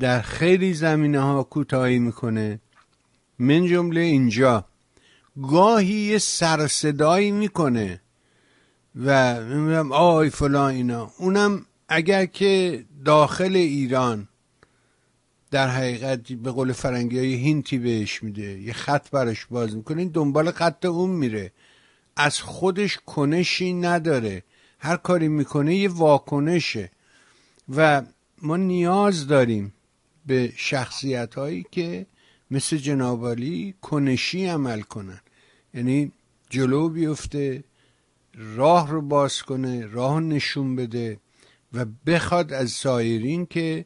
در خیلی زمینه ها کوتاهی می‌کنه. من جمله اینجا گاهی یه سرصدایی می‌کنه و میگم آی فلان اینا. اونم اگر که داخل ایران در حقیقت به قول فرنگی ها یه hint ی بهش میده یه خط براش باز می‌کنه دنبال خط اون میره. از خودش کنشی نداره. هر کاری می‌کنه یه واکنشه. و ما نیاز داریم به شخصیت هایی که مثل جنابالی کنشی عمل کنن. یعنی جلو بیفته راه رو باز کنه راه نشون بده و بخواد از سایرین که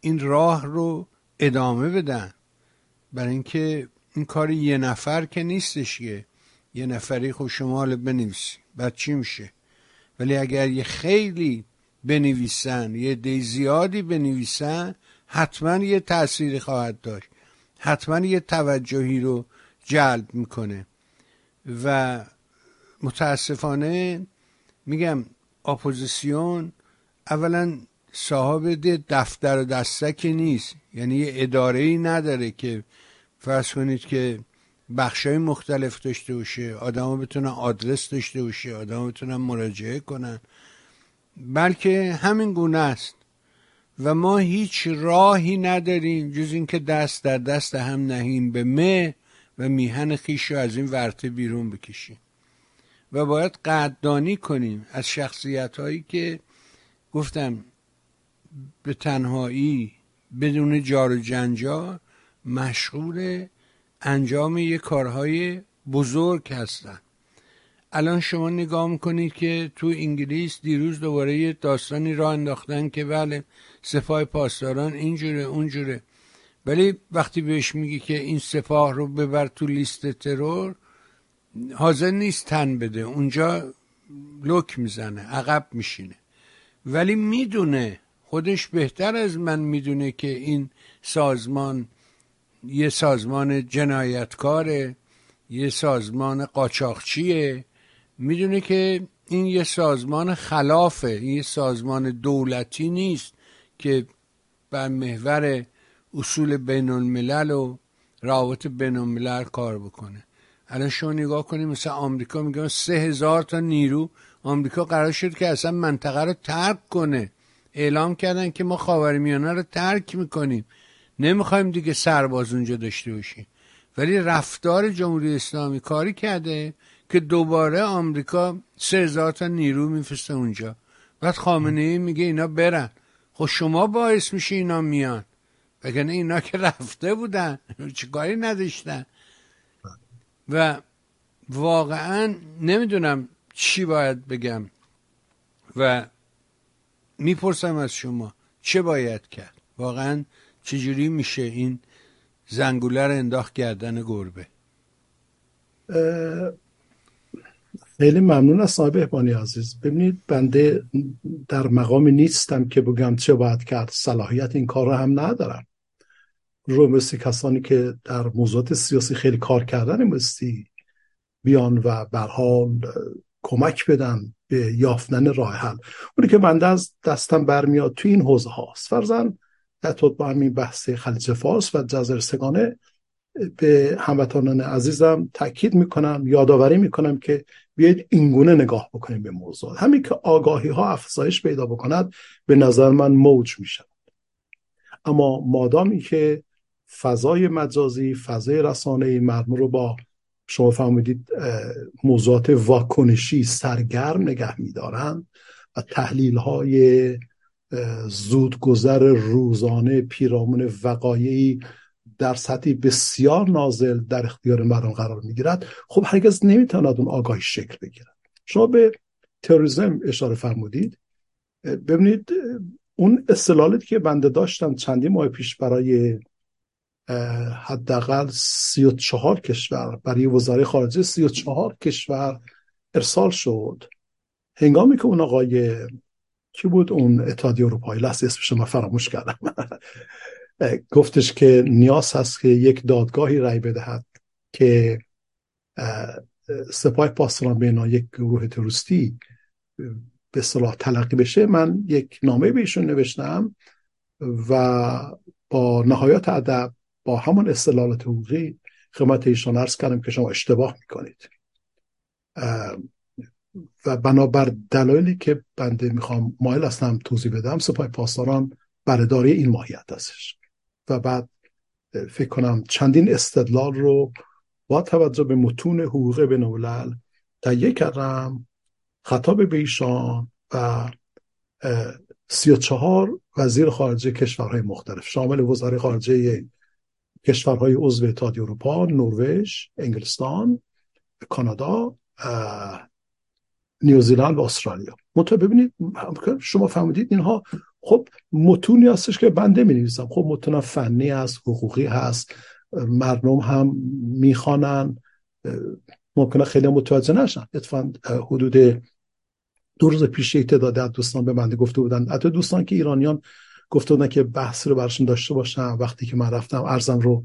این راه رو ادامه بدن. برای اینکه این کار یه نفر که نیستش که یه نفری خب شما بنویسی. بعد چی میشه؟ ولی اگر یه خیلی بنویسن یه دی زیادی بنویسن حتما یه تأثیری خواهد داشت. حتما یه توجهی رو جلب می‌کنه. و متاسفانه میگم اپوزیسیون اولا صاحب دفتر و دستکی نیست. یعنی یه اداره ای نداره که فرض کنید که بخشای مختلف داشته باشه. آدما بتونن آدرس داشته باشه. آدما بتونن مراجعه کنن. بلکه همین گونه است. و ما هیچ راهی نداریم جز اینکه دست در دست هم نهیم به مه و میهن خیش رو از این ورته بیرون بکشیم. و باید قدردانی کنیم از شخصیت هایی که گفتم به تنهایی بدون جار و جنجال مشغول انجام یه کارهای بزرگ هستن. الان شما نگاه می‌کنید که تو انگلیس دیروز دوباره یه داستانی را انداختن که بله سپاه پاسداران اینجوره اونجوره. ولی وقتی بهش میگی که این سپاه رو ببر تو لیست ترور حاضر نیست تن بده. اونجا لک می‌زنه عقب میشینه. ولی می‌دونه خودش بهتر از من می‌دونه که این سازمان یه سازمان جنایتکاره یه سازمان قاچاقچیه. می‌دونه که این یه سازمان خلافه یه سازمان دولتی نیست که بر محور اصول بین الملل و روابط بین الملل کار بکنه. الان شما نگاه کنیم مثل آمریکا میگن سه هزار تا نیرو آمریکا قرار شد که اصلا منطقه رو ترک کنه. اعلام کردن که ما خاورمیانه رو ترک می‌کنیم. نمی‌خوایم دیگه سرباز اونجا داشته باشیم. ولی رفتار جمهوری اسلامی کاری کرده که دوباره آمریکا سه هزار تا نیرو میفرسته اونجا. بعد خامنه ای میگه اینا برن. خب شما باعث میشه اینا میان. وگرنه اینا که رفته بودن؟ چیکاری نداشتن؟ و واقعا نمی‌دونم چی باید بگم. و می‌پرسم از شما چه باید کرد؟ واقعا چجوری میشه این زنگوله رو انداخت گردن گربه؟ خیلی ممنون از صاحب احبانی عزیز. ببینید بنده در مقامی نیستم که بگم چه باید کرد. صلاحیت این کار رو هم ندارم. رو مثل کسانی که در موضوعات سیاسی خیلی کار کردن مستی بیان و برحال کمک بدن به یافتن راه حل. اونی که بنده از دستم برمیاد تو این حوزه هاست. فرزن در با همین بحث خلیج فارس و جزر سگانه به هموطنان عزیزم تاکید می‌کنم یادآوری می‌کنم که بیاید اینگونه نگاه بکنیم به موضوع. همین که آگاهی ها افزایش پیدا بکند به نظر من موج میشن اما مادامی که فضای مجازی فضای رسانه مردم رو با شما فهمیدید موضوعات واکنشی سرگرم نگه میدارن و تحلیل های زودگذر روزانه پیرامون وقایعی در سطحی بسیار نازل در اختیار مردم قرار می‌گیرد. خب هرگز نمی‌تواند اون آگاهی شکل بگیرد. شما به تروریسم اشاره فرمودید. ببینید اون استلالاتی که بنده داشتم چندی ماه پیش برای حداقل سی و چهار کشور برای وزاره خارجه سی و چهار کشور ارسال شد. هنگامی که اون آقای کی بود اون اتحادیه اروپایی؟ لحظه اسمش من فراموش کردم. گفتش که نیاز هست که یک دادگاهی رای بدهد که سپاه پاسداران بین یک گروه تروریستی به صلاح تلقی بشه. من یک نامه بهشون نوشتم و با نهایت ادب با همون استدلالات حقوقی خدمت ایشان عرض کردم که شما اشتباه می‌کنید. و بنابر دلایلی که بنده می‌خوام مایل هستم توضیح بدم سپاه پاسداران برداری این ماهیت هستش. و بعد فکر کنم چندین استدلال رو با توجه به متون حقوق بین تهیه کردم. خطاب به ایشان و سی و چهار وزیر خارجه کشورهای مختلف شامل وزاره خارجه کشورهای عضو اتحادیه اروپا نروژ انگلستان کانادا نیوزیلند و استرالیا. منتها ببینید شما فهمیدید اینها خب متونی هستش که بنده می نویسم خب متون فنی هست حقوقی هست مردم هم می‌خوانن ممکنه خیلی متوجه نشن. اتفاقا حدود دو روز پیش یک تعداد دوستان به بنده گفته بودن. حتی دوستان که ایرانیان گفته بودن که بحث رو برشون داشته باشم وقتی که من رفتم ارزم رو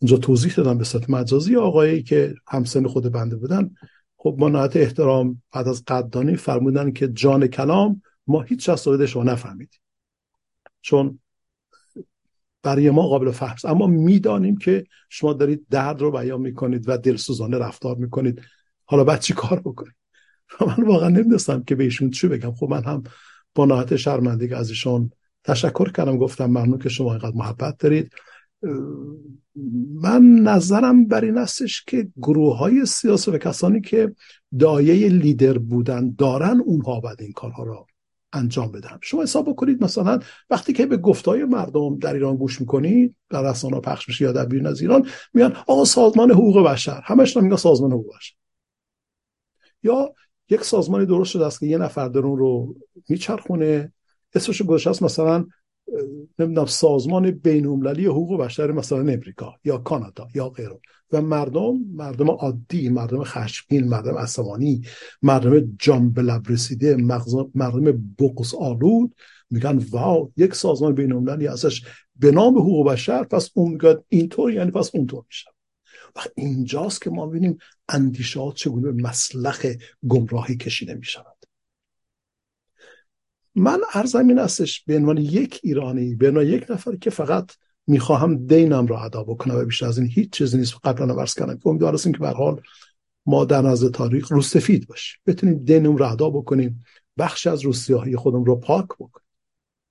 اونجا توضیح دادم به صورت مجازی. آقایی که همسن خود بنده بودن خب ما نهایت احترام بعد از قدردانی فرمودن که جان کلام ما هیچ از شما نفهمیدیم. چون برای ما قابل فهم اما می‌دانیم که شما دارید درد رو بیان می‌کنید و دلسوزانه رفتار می‌کنید. حالا بعد چی کار بکنید من واقعا نمی‌دونستم که به ایشون چی بگم. خب من هم با نهایت شرمندگی از ایشون تشکر کردم. گفتم ممنون که شما اینقدر محبت دارید. من نظرم بر این استش که گروه های سیاسی و کسانی که دایه لیدر بودن دارن اونها باید این کارها را انجام بدن. شما حساب بکنید مثلا وقتی که به گفتای مردم در ایران گوش می‌کنید در رسانه پخش میشه یا در بیرون از ایران میان آقا سازمان حقوق بشر. همش میگن سازمان حقوق بشر. یا یک سازمانی درست شده است که یه نفر درون رو میچرخونه اسمش گذاشته مثلا نمی‌دونم سازمان بین حقوق بشر مثلا امریکا یا کانادا یا غیره. و مردم مردم عادی مردم خشمگین مردم عصبانی مردم جان به لب رسیده مردم بغض آلود میگن واو یک سازمان بین المللی ازش به نام حقوق بشر پس اون اینطور یعنی پس اونطور میشه. و اینجاست که ما ببینیم اندیشات چگونه به مسلخ گمراهی کشیده می‌شود. من ارزم این استش به عنوان یک ایرانی به عنوان یک نفر که فقط می‌خواهم دینم را ادا بکنم و بیشتر از این هیچ چیزی نیست. قبلا ورس کردم که امیدوار هستیم که حال ما در نظر تاریخ روسفید باشیم. بتونیم دینم را ادا بکنیم بخش از روسیاهی خودم رو پاک بکنیم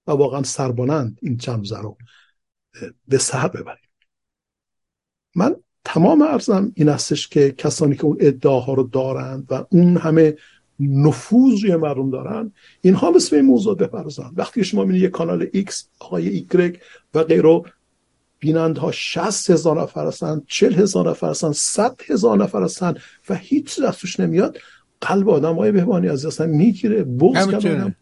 و واقعا سربانند این چند روزه رو به سر ببریم. من تمام ارزم این استش که کسانی که اون ادعاها رو دارند و اون همه نفوذ روی مردم دارن اینها مثل این موضوع بپردازن. وقتی شما می‌بینید یک کانال X آقای ایگرگ و غیره بیننده ها 60 هزار نفر هستن 40 هزار نفر هستن 100 هزار نفر هستن و هیچ دستوش نمیاد. قلب آدم های بهبانی از اصلا می‌گیره بغض کردن.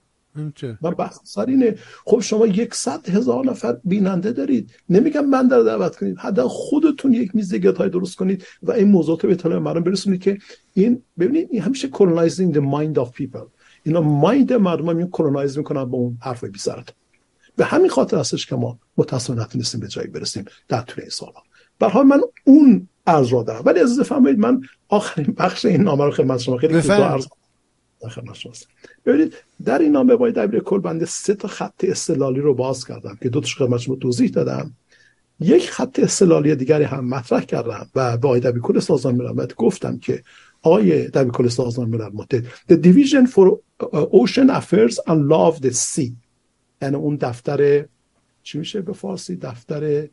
و بحث سر اینه. خب شما یکصد هزار نفر بیننده دارید. نمیگم من در دعوت کنید. حدا خودتون یک میز های درست کنید و این موضوعات به اطلاع مردم برسونید که این ببینید این همیشه colonizing the mind of people. اینا مایند مردم هم کلونایز می‌کنن با اون حرف بی سرت به همین خاطر هستش که ما متاسفانه نتونستیم به جایی برسیم در طول این سالها. به من اون عرض را دارم. ولی از فهمید من آخرین بخش این نامه رو خدمت شما. خیلی عرض ببینید در این نامه باید دبیر کل بنده سه تا خط استلالی رو باز کردم که دو تاش خدمت شما توضیح دادم. یک خط استلالی دیگری هم مطرح کردم و به آقای دبیر کل سازمان ملل گفتم که آقای دبیر کل سازمان ملل متحد The Division for Ocean Affairs and Law of the Sea یعنی اون دفتر چی میشه به فارسی؟ دفتر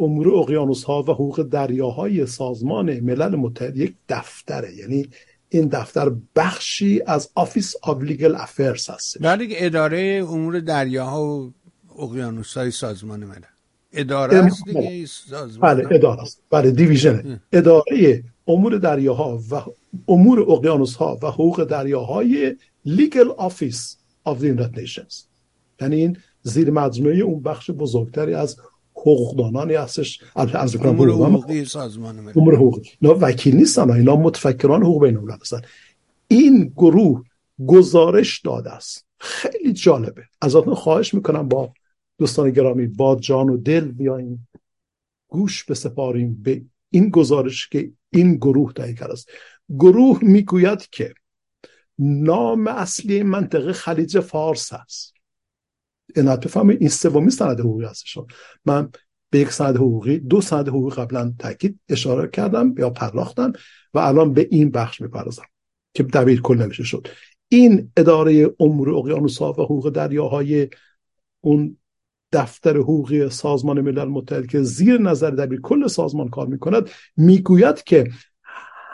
امور اقیانوس ها و حقوق دریاهای سازمان ملل متحد. یک دفتره یعنی این دفتر بخشی از Office of Legal Affairs هست بله اداره امور دریاها و اقیانوس های سازمان ملل. اداره است دیگه سازمان بله اداره است. بله Division. اداره امور دریاها و امور اقیانوس ها و حقوق دریاهای Legal Office of the Nations. یعنی این زیر مجموعه اون بخش بزرگتری از حقوقدانانی هستش. از امور حقوقی سازمان ملل امور حقوقی. اینا وکیل نیستن اینا متفکران حقوق بین الملل هستن. این گروه گزارش داده است. خیلی جالبه. ازتون خواهش می‌کنم با دوستان گرامی با جان و دل بیاین. گوش بسپاریم به این گزارش که این گروه تهیه کرده است. گروه می‌گوید که نام اصلی منطقه خلیج فارس هست عنایت بفهمید این سومی سند حقوقی هستشون من به یک سند حقوقی دو سند حقوقی قبلا تاکید اشاره کردم یا پرداختم و الان به این بخش می‌پردازم که دبیر کل نوشته شد این اداره امور اقیانوس و حقوق دریاهای اون دفتر حقوقی سازمان ملل متحد که زیر نظر دبیر کل سازمان کار می‌کند می‌گوید که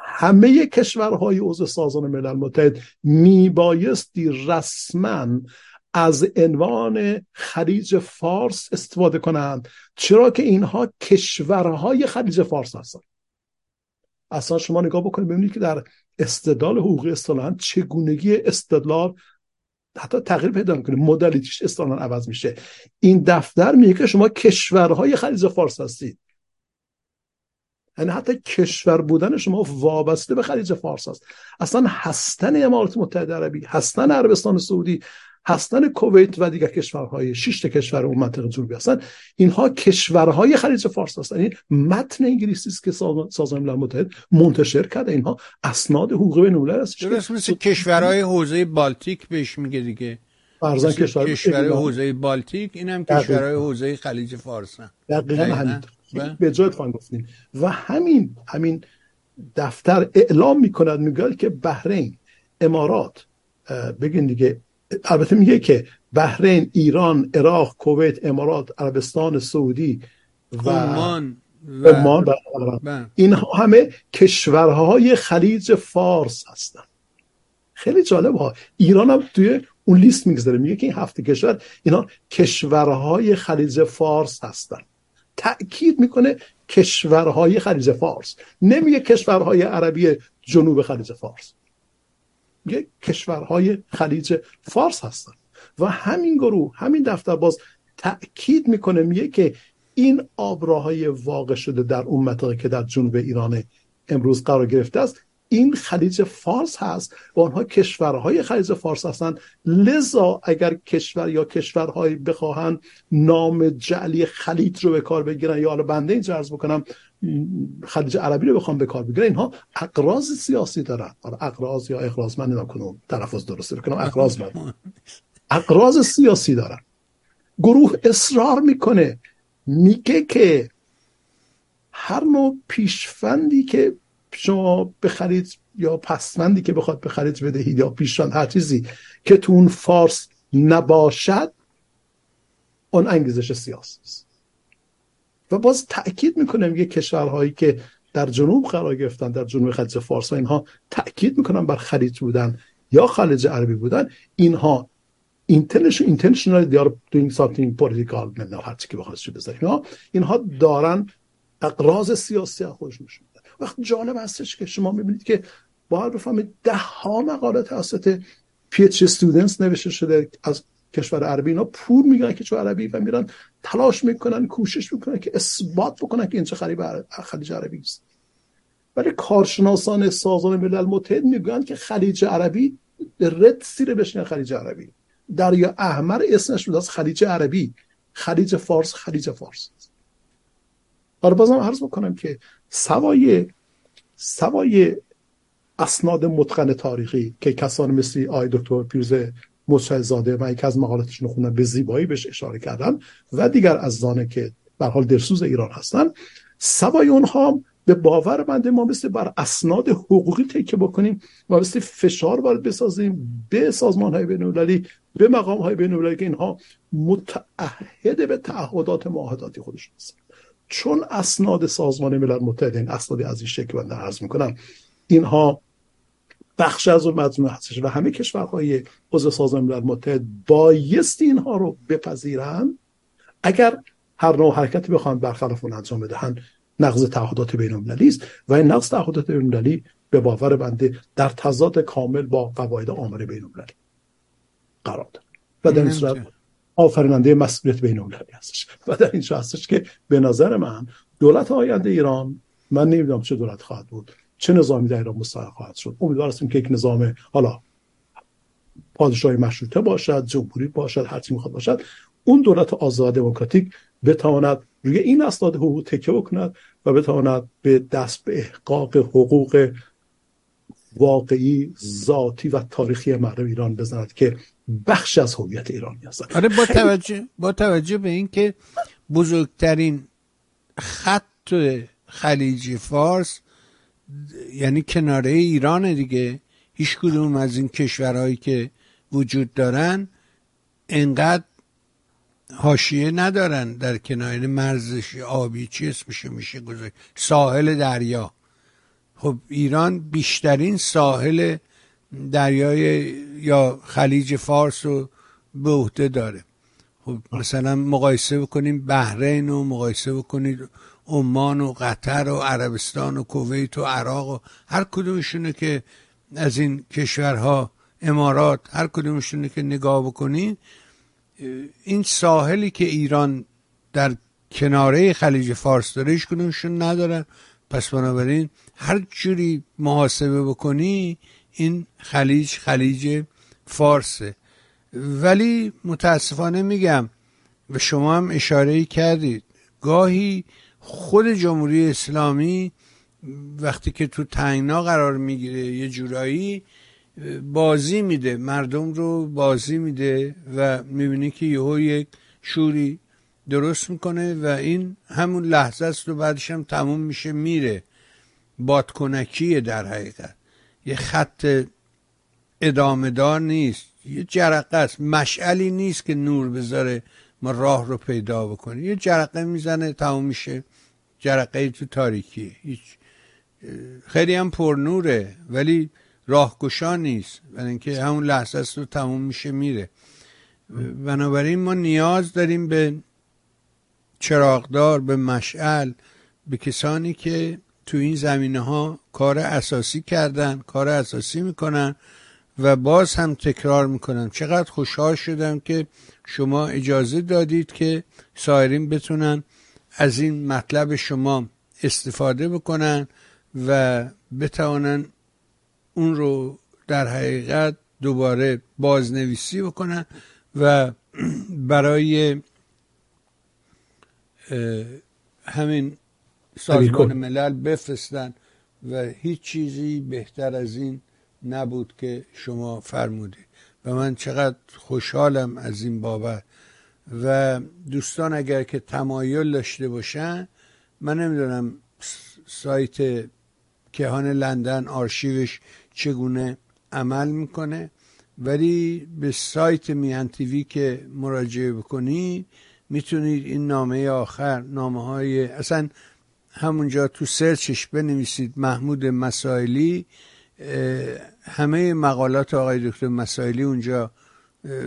همه کشورهای عضو سازمان ملل متحد میبایستی رسما از عنوان خلیج فارس استفاده کنند. چرا که اینها کشورهای خلیج فارس هستند. اصلا شما نگاه بکنید ببینید که در استدلال حقوقی اصطلاحا چگونگی استدلال حتی تغییر پیدا می‌کنه. مدلیتیش اصطلاحا عوض میشه. این دفتر میگه که شما کشورهای خلیج فارس هستید. یعنی حتی کشور بودن شما وابسته به خلیج فارس است اصلا هستن امارات متحده عربی هستن عربستان سعودی هستن کویت و دیگر کشورهای شش کشور اون منطقه جنوبی هستن. اینها کشورهای خلیج فارس هستن. این متن انگلیسی است که سازمان ملل متحد منتشر کرده. اینها اسناد حقوقی بین الملل است مثل کشورهای حوزه بالتیک بهش میگه دیگه. فرضاً کشور کشورهای حوزه بالتیک اینم کشورهای حوزه خلیج فارس دقیقاً همین. به جای گفتیم. و همین همین دفتر اعلام می‌کند میگه که بحرین امارات بگین دیگه البته میگه که بحرین ایران عراق کویت امارات عربستان سعودی و عمان بله. اینها همه کشورهای خلیج فارس هستن. خیلی جالب ها. ایران هم توی اون لیست می‌گذاره. میگه که این هفته کشور اینا کشورهای خلیج فارس هستن. تأکید می‌کنه کشورهای خلیج فارس. نمیگه کشورهای عربی جنوب خلیج فارس. میگه کشورهای خلیج فارس هستن. و همین گروه همین دفتر باز تأکید می‌کنه میگه که این آبراهای واقع شده در اون منطقه که در جنوب ایران امروز قرار گرفته است این خلیج فارس هست و آنها کشورهای خلیج فارس هستند لذا اگر کشور یا کشورهایی بخواهند نام جعلی خلیج رو به کار بگیرن یا حالا بنده اینجا عرض بکنم خلیج عربی رو بخوام به کار بگیرن. اینها اقراض سیاسی دارن. حالا اقراض یا اقراض من نمی‌دونم تلفظ درسته بکنم اقراض من. اقراض سیاسی دارن. گروه اصرار می‌کنه. میگه که هر نوع پیشفندی که شما بخرید یا پسمندی که بخواد بخرید بدهید یا پیشران هر چیزی که تو اون فارس نباشد اون انگیزش سیاسی است. و باز تاکید می‌کنه میگه کشورهایی که در جنوب قرار گرفتن در جنوب خلیج فارس و اینها تاکید می‌کنن بر خلیج بودن یا خلیج عربی بودن اینها intentional they are doing something political نه هر چی که بخواد بذاریم. اینها دارن اقراض سیاسی خودش نشون وقت جالب هستش که شما می‌بینید که باید بفهمید ده ها مقاله توسط پی اچ استودنتس نوشته شده از کشور عربی اینا پول میگن کشور عربی و میرن تلاش می‌کنن کوشش می‌کنن که اثبات بکنن که این چه خلیج عربی است. ولی کارشناسان سازمان ملل متحد میگن که خلیج عربی رد سیره بشین خلیج عربی. دریا احمر اسمش از خلیج عربی. خلیج فارس خلیج فارس حالا بازم عرض بکنم که سوای سوای اسناد متقن تاریخی که کسان مثل آی دکتر پیروز زاده و یکی از مقالاتشون خوندن به زیبایی بهش اشاره کردن و دیگر از زانه که به حال درسوز ایران هستن. سوای اونها به باور بنده ما مثل بر اسناد حقوقی تکه بکنیم و مثل فشار وارد بسازیم به سازمان های بین به مقام های بین که اینها متعهد به تعهدات معاهداتی خودشون هستن. چون اسناد سازمان ملل متحد این اسنادی از این شکل بنده عرض می‌کنم اینها بخش از اون مجموعه هستش و همه کشورهای عضو سازمان ملل متحد بایستی اینها رو بپذیرن. اگر هر نوع حرکتی بخوان برخلاف اون انجام بدهن نقض تعهدات بین المللی است و این نقض تعهدات بین المللی به باور بنده در تضاد کامل با قواعد آمر بین المللی قرار داره و در این صورت آفریننده مسئولیت بین المللی هستش. و در اینجا هستش که به نظر من دولت آینده ایران من نمی‌دونم چه دولت خواهد بود چه نظامی در ایران مستقر خواهد شد؟ امیدوار هستیم که یک نظام حالا پادشاهی مشروطه باشد جمهوری باشد هر چی می‌خواد باشد اون دولت آزاد دموکراتیک بتواند روی این اسناد حقوق تکیه بکند و بتواند به دست به احقاق حقوق واقعی ذاتی و تاریخی مردم ایران بزند که بخش از هویت ایرانی هستند. آره با توجه با توجه به اینکه بزرگترین خط خلیج فارس یعنی کناره ایران دیگه. هیچ کدوم از این کشورهایی که وجود دارن انقدر حاشیه ندارن در کنار. مرزش آبی چی اسمش میشه گذاشت؟ ساحل دریا. خب ایران بیشترین ساحل دریای یا خلیج فارس رو به عهده داره. خب مثلا مقایسه بکنیم بحرین و مقایسه بکنید عمان و قطر و عربستان و کویت و عراق و هر کدومشونه که از این کشورها امارات هر کدومشونه که نگاه بکنید این ساحلی که ایران در کناره خلیج فارس داره هیچ کدومشون ندارن. پس بنابراین هر جوری محاسبه بکنی این خلیج خلیج فارسه. ولی متاسفانه میگم و شما هم اشاره کردید. گاهی خود جمهوری اسلامی وقتی که تو تنگنا قرار می‌گیره یه جورایی بازی میده مردم رو بازی میده و می‌بینی که یهو یک شوری درست می‌کنه و این همون لحظه است و بعدش هم تموم میشه میره. بادکنکیه در حقیقت. یه خط ادامه دار نیست. یه جرقه است. مشعلی نیست که نور بذاره ما راه رو پیدا بکنیم. یه جرقه می‌زنه تموم میشه. جرقه تو تاریکی. هیچ خیلی هم پر نوره ولی راهگشا نیست. برای اینکه همون لحظه است رو تموم میشه میره. بنابراین ما نیاز داریم به چراغدار به مشعل به کسانی که تو این زمینه ها کار اساسی کردن کار اساسی می‌کنن و باز هم تکرار می‌کنم چقدر خوشحال شدم که شما اجازه دادید که سایرین بتونن از این مطلب شما استفاده بکنن و بتوانن اون رو در حقیقت دوباره بازنویسی بکنن و برای همین سازمان ملل بفرستن و هیچ چیزی بهتر از این نبود که شما فرمودید. و من چقدر خوشحالم از این بابت و دوستان اگر که تمایل داشته باشن من نمی‌دونم سایت کهان لندن آرشیوش چگونه عمل می‌کنه ولی به سایت میان تیوی که مراجعه بکنی می‌تونید این نامه آخر نامه های اصلا همونجا تو سرچش بنویسید محمود مسائلی همه مقالات آقای دکتر مسائلی اونجا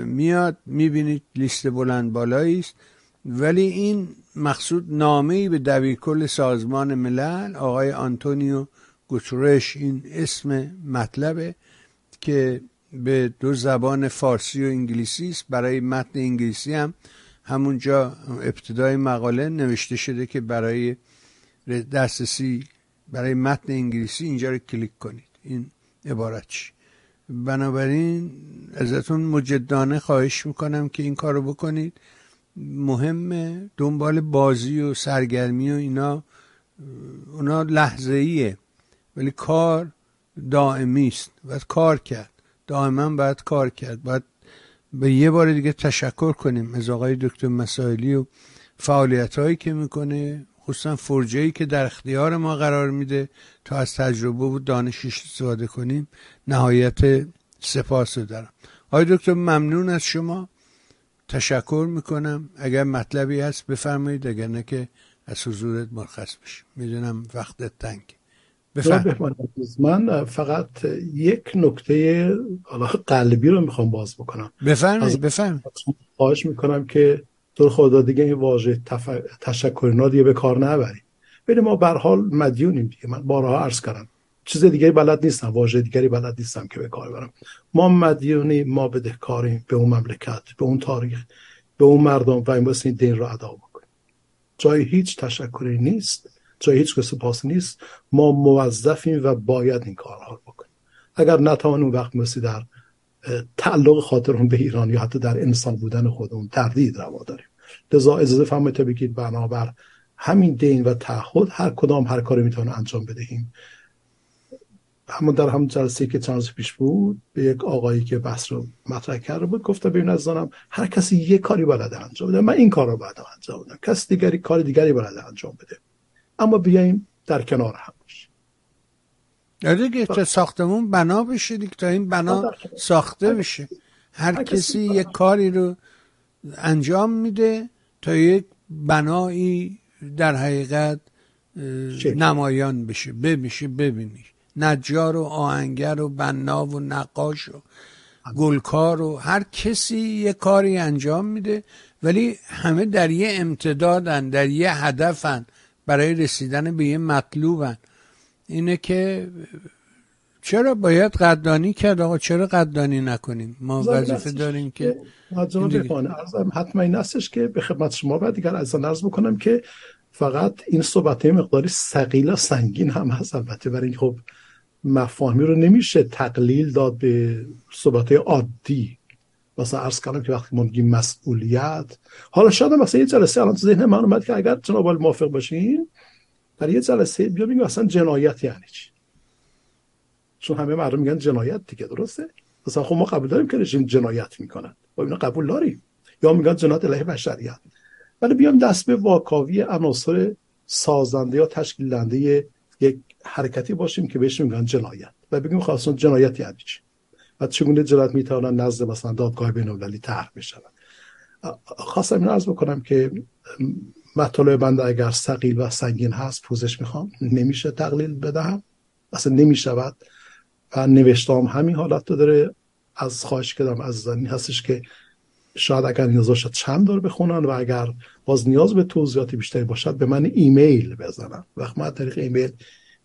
میاد می‌بینید لیست بلند بالایی است. ولی این مقصود نامه به دبیرکل سازمان ملل آقای آنتونیو گوترش این اسم مطلبه که به دو زبان فارسی و انگلیسی است. برای متن انگلیسی هم همونجا ابتدای مقاله نوشته شده که برای دسترسی برای متن انگلیسی اینجا رو کلیک کنید. این عبارت چی؟ بنابراین ازتون مجدانه خواهش می‌کنم که این کارو بکنید. مهمه دنبال بازی و سرگرمی و اینا اونا لحظه ایه ولی کار دائمی است. باید کار کرد. دائما باید کار کرد. باید به یه بار دیگه تشکر کنیم از آقای دکتر مسائلی و فعالیت هایی که می‌کنه. خصوصا فرجه که در اختیار ما قرار میده تا از تجربه و دانشش استفاده کنیم نهایت سپاس رو دارم. آقای دکتر ممنون از شما. تشکر می‌کنم. اگر مطلبی هست بفرمایید اگر نه که از حضورت مرخص بشیم می‌دونم وقتت تنگ. من فقط یک نکته قلبی رو می‌خوام باز بکنم. بفرمایید بفرمایید. خواهش می‌کنم که تو خدا دیگه این واژه تف... تشکر دیگه به کار نبریم ببین ما به حال مدیونیم دیگه. من بارها عرض کردم. چیز دیگری بلد نیستم. واژه دیگری بلد نیستم که به کار برم. ما مدیونی ما بدهکاریم به اون مملکت به اون تاریخ به اون مردم و این این دین رو ادا بکنیم. جای هیچ تشکری نیست. جای هیچ سپاس نیست. ما موظفیم و باید این کارها رو بکنیم. اگر نتوان اون وقت مثل در تعلق خاطرون به ایران یا حتی در انسان بودن خودمون تردید روا داریم. لذا اجازه فهمت بگید بنابر همین دین و تعهد هر کدام هر کاری می‌تونه انجام بدهیم. همون در همون جلسه که چند پیش بود به یک آقایی که بحث رو مطرح کرده بود گفته ببین از هر کسی یه کاری بلده انجام بده. من این کار رو باید انجام بدم کسی دیگری کار دیگری بلده انجام بده. اما بیایم در کنار هم. آره دیگه تا ساختمون بنا بشه دیگه تا این بنا ساخته بشه. هر کسی یک کاری رو انجام میده تا یک بنایی در حقیقت نمایان بشه. بمیشه ببینی نجار و آهنگر و بنا و نقاش و گلکار و هر کسی یه کاری انجام میده ولی همه در یه امتدادن در یه هدفن برای رسیدن به یه مطلوبن. اینه که چرا باید قدردانی کرد؟ آقا چرا قدردانی نکنیم؟ ما وظیفه داریم که حتما این هستش که به خدمت شما باید دیگر از نرز بکنم که فقط این صحبت مقداری سقیل سنگین هم هست البته. برای خب مفاهمی رو نمیشه تقلیل داد به صحبت عادی. مثلا عرض کردم که وقتی ما میگیم مسئولیت حالا شاید مثلا یه جلسه الان تو ذهن من اومد که اگر جناب موافق باشین در یه جلسه بیا بگیم اصلا جنایت یعنی چی؟ چون همه مردم میگن جنایت دیگه درسته؟ مثلا خب ما قبول داریم که رژیم جنایت می‌کنن. با اینا قبول داریم. یا میگن جنایت علیه بشریت. ولی بیام دست به واکاوی عناصر سازنده یا تشکیل دهنده یک حرکتی باشیم که بهش میگن جنایت. و بگیم خواستون جنایت یعنی چی؟ و چگونه جنایت می‌تونن نزد مثلا دادگاه بین المللی طرح بشن؟ خواستم این عرض بکنم که مطالب بنده اگر سقیل و سنگین هست پوزش می‌خوام. نمیشه تقلیل بدهم. اصلا نمی‌شود. و نوشتام همین حالت رو داره. از خواهش کردم از زنی هستش که شاید اگر نیاز باشد چند دار بخونن و اگر باز نیاز به توضیحاتی بیشتری باشد به من ایمیل بزنن. وقت من طریق ایمیل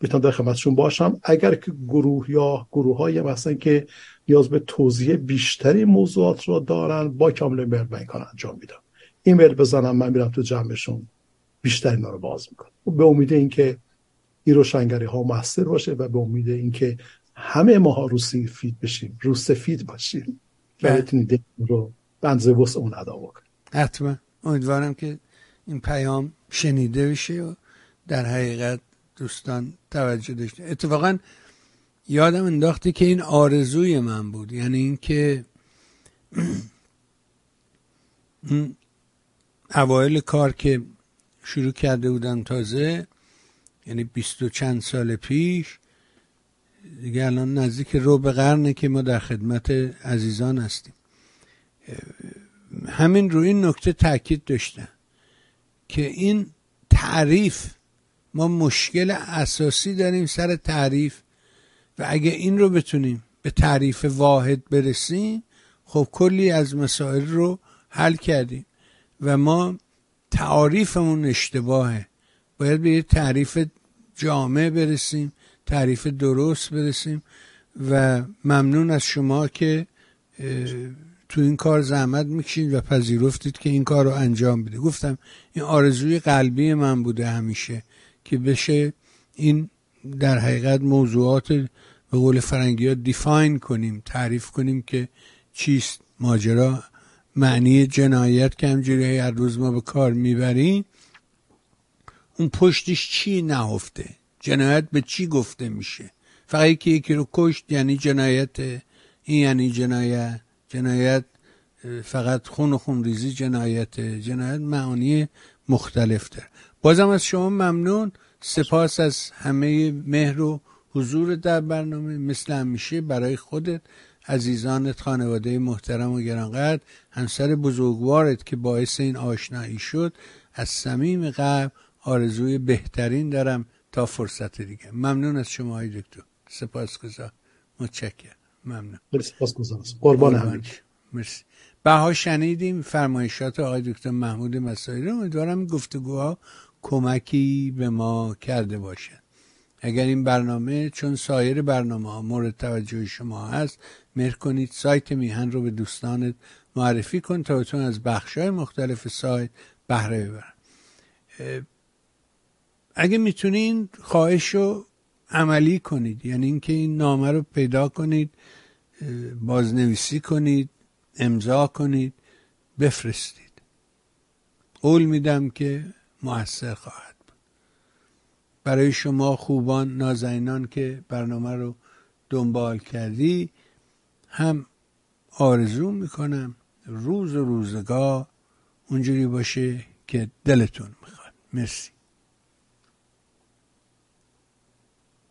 می‌تونم در خدمتشون باشم. اگر که گروه یا گروه های مثلا که نیاز به توضیح بیشتری موضوعات رو دارن با کامل میل کار انجام میدم. ایمیل بزنم من میرم تو جمعشون. بیشتری اینا رو باز می‌کنم. به امید اینکه این روشنگری ها موثر باشه و به امید اینکه همه ماها رو سفید بشیم رو سفید باشیم و بله. رو بنزه وسط اون ادا بکنیم. حتما. امیدوارم که این پیام شنیده بشه و در حقیقت دوستان توجه داشته. اتفاقا یادم انداختی که این آرزوی من بود. یعنی اینکه اوایل کار که شروع کرده بودم تازه یعنی بیست و چند سال پیش دیگه الان نزدیک رو به قرنه که ما در خدمت عزیزان هستیم. همین روی این نکته تاکید داشتم که این تعریف ما مشکل اساسی داریم سر تعریف و اگه این رو بتونیم به تعریف واحد برسیم خب کلی از مسائل رو حل کردیم. و ما تعاریفمون اشتباهه. باید به یه تعریف جامع برسیم تعریف درست برسیم و ممنون از شما که تو این کار زحمت می‌کشید و پذیرفتید که این کار رو انجام بده. گفتم این آرزوی قلبی من بوده همیشه که بشه این در حقیقت موضوعات به قول فرنگی ها دیفاین کنیم تعریف کنیم که چیست ماجرا. معنی جنایت که همجوری هر روز ما به کار می‌بریم اون پشتش چی نهفته؟ جنایت به چی گفته میشه؟ فقط یکی یکی رو کشت یعنی جنایت این یعنی جنایت. جنایت فقط خون و خون ریزی جنایت. جنایت معانی مختلف داره. بازم از شما ممنون. سپاس از همه مهر و حضور در برنامه. مثل همیشه برای خودت. عزیزانت خانواده محترم و گرانقدر همسر بزرگوارت که باعث این آشنایی شد از صمیم قلب آرزوی بهترین دارم تا فرصت دیگه. ممنون از شما های دکتر. سپاس گذار متشکرم. ممنون. سپاس قربان همین مرسی. بها شنیدیم فرمایشات آقای دکتر محمود مسائل امیدوارم گفتگوها کمکی به ما کرده باشد اگر این برنامه چون سایر برنامه ها مورد توجه شما هست مهر کنید سایت میهن رو به دوستانت معرفی کن تا بتون از بخش های مختلف سایت بهره ببرن. اگه می‌تونین خواهش رو عملی کنید یعنی اینکه این نامه رو پیدا کنید بازنویسی کنید امضا کنید بفرستید. قول میدم که موثر خواهد بود. برای شما خوبان نازنینان که برنامه رو دنبال کردی هم آرزو می‌کنم روز و روزگاه اونجوری باشه که دلتون می‌خواد. مرسی.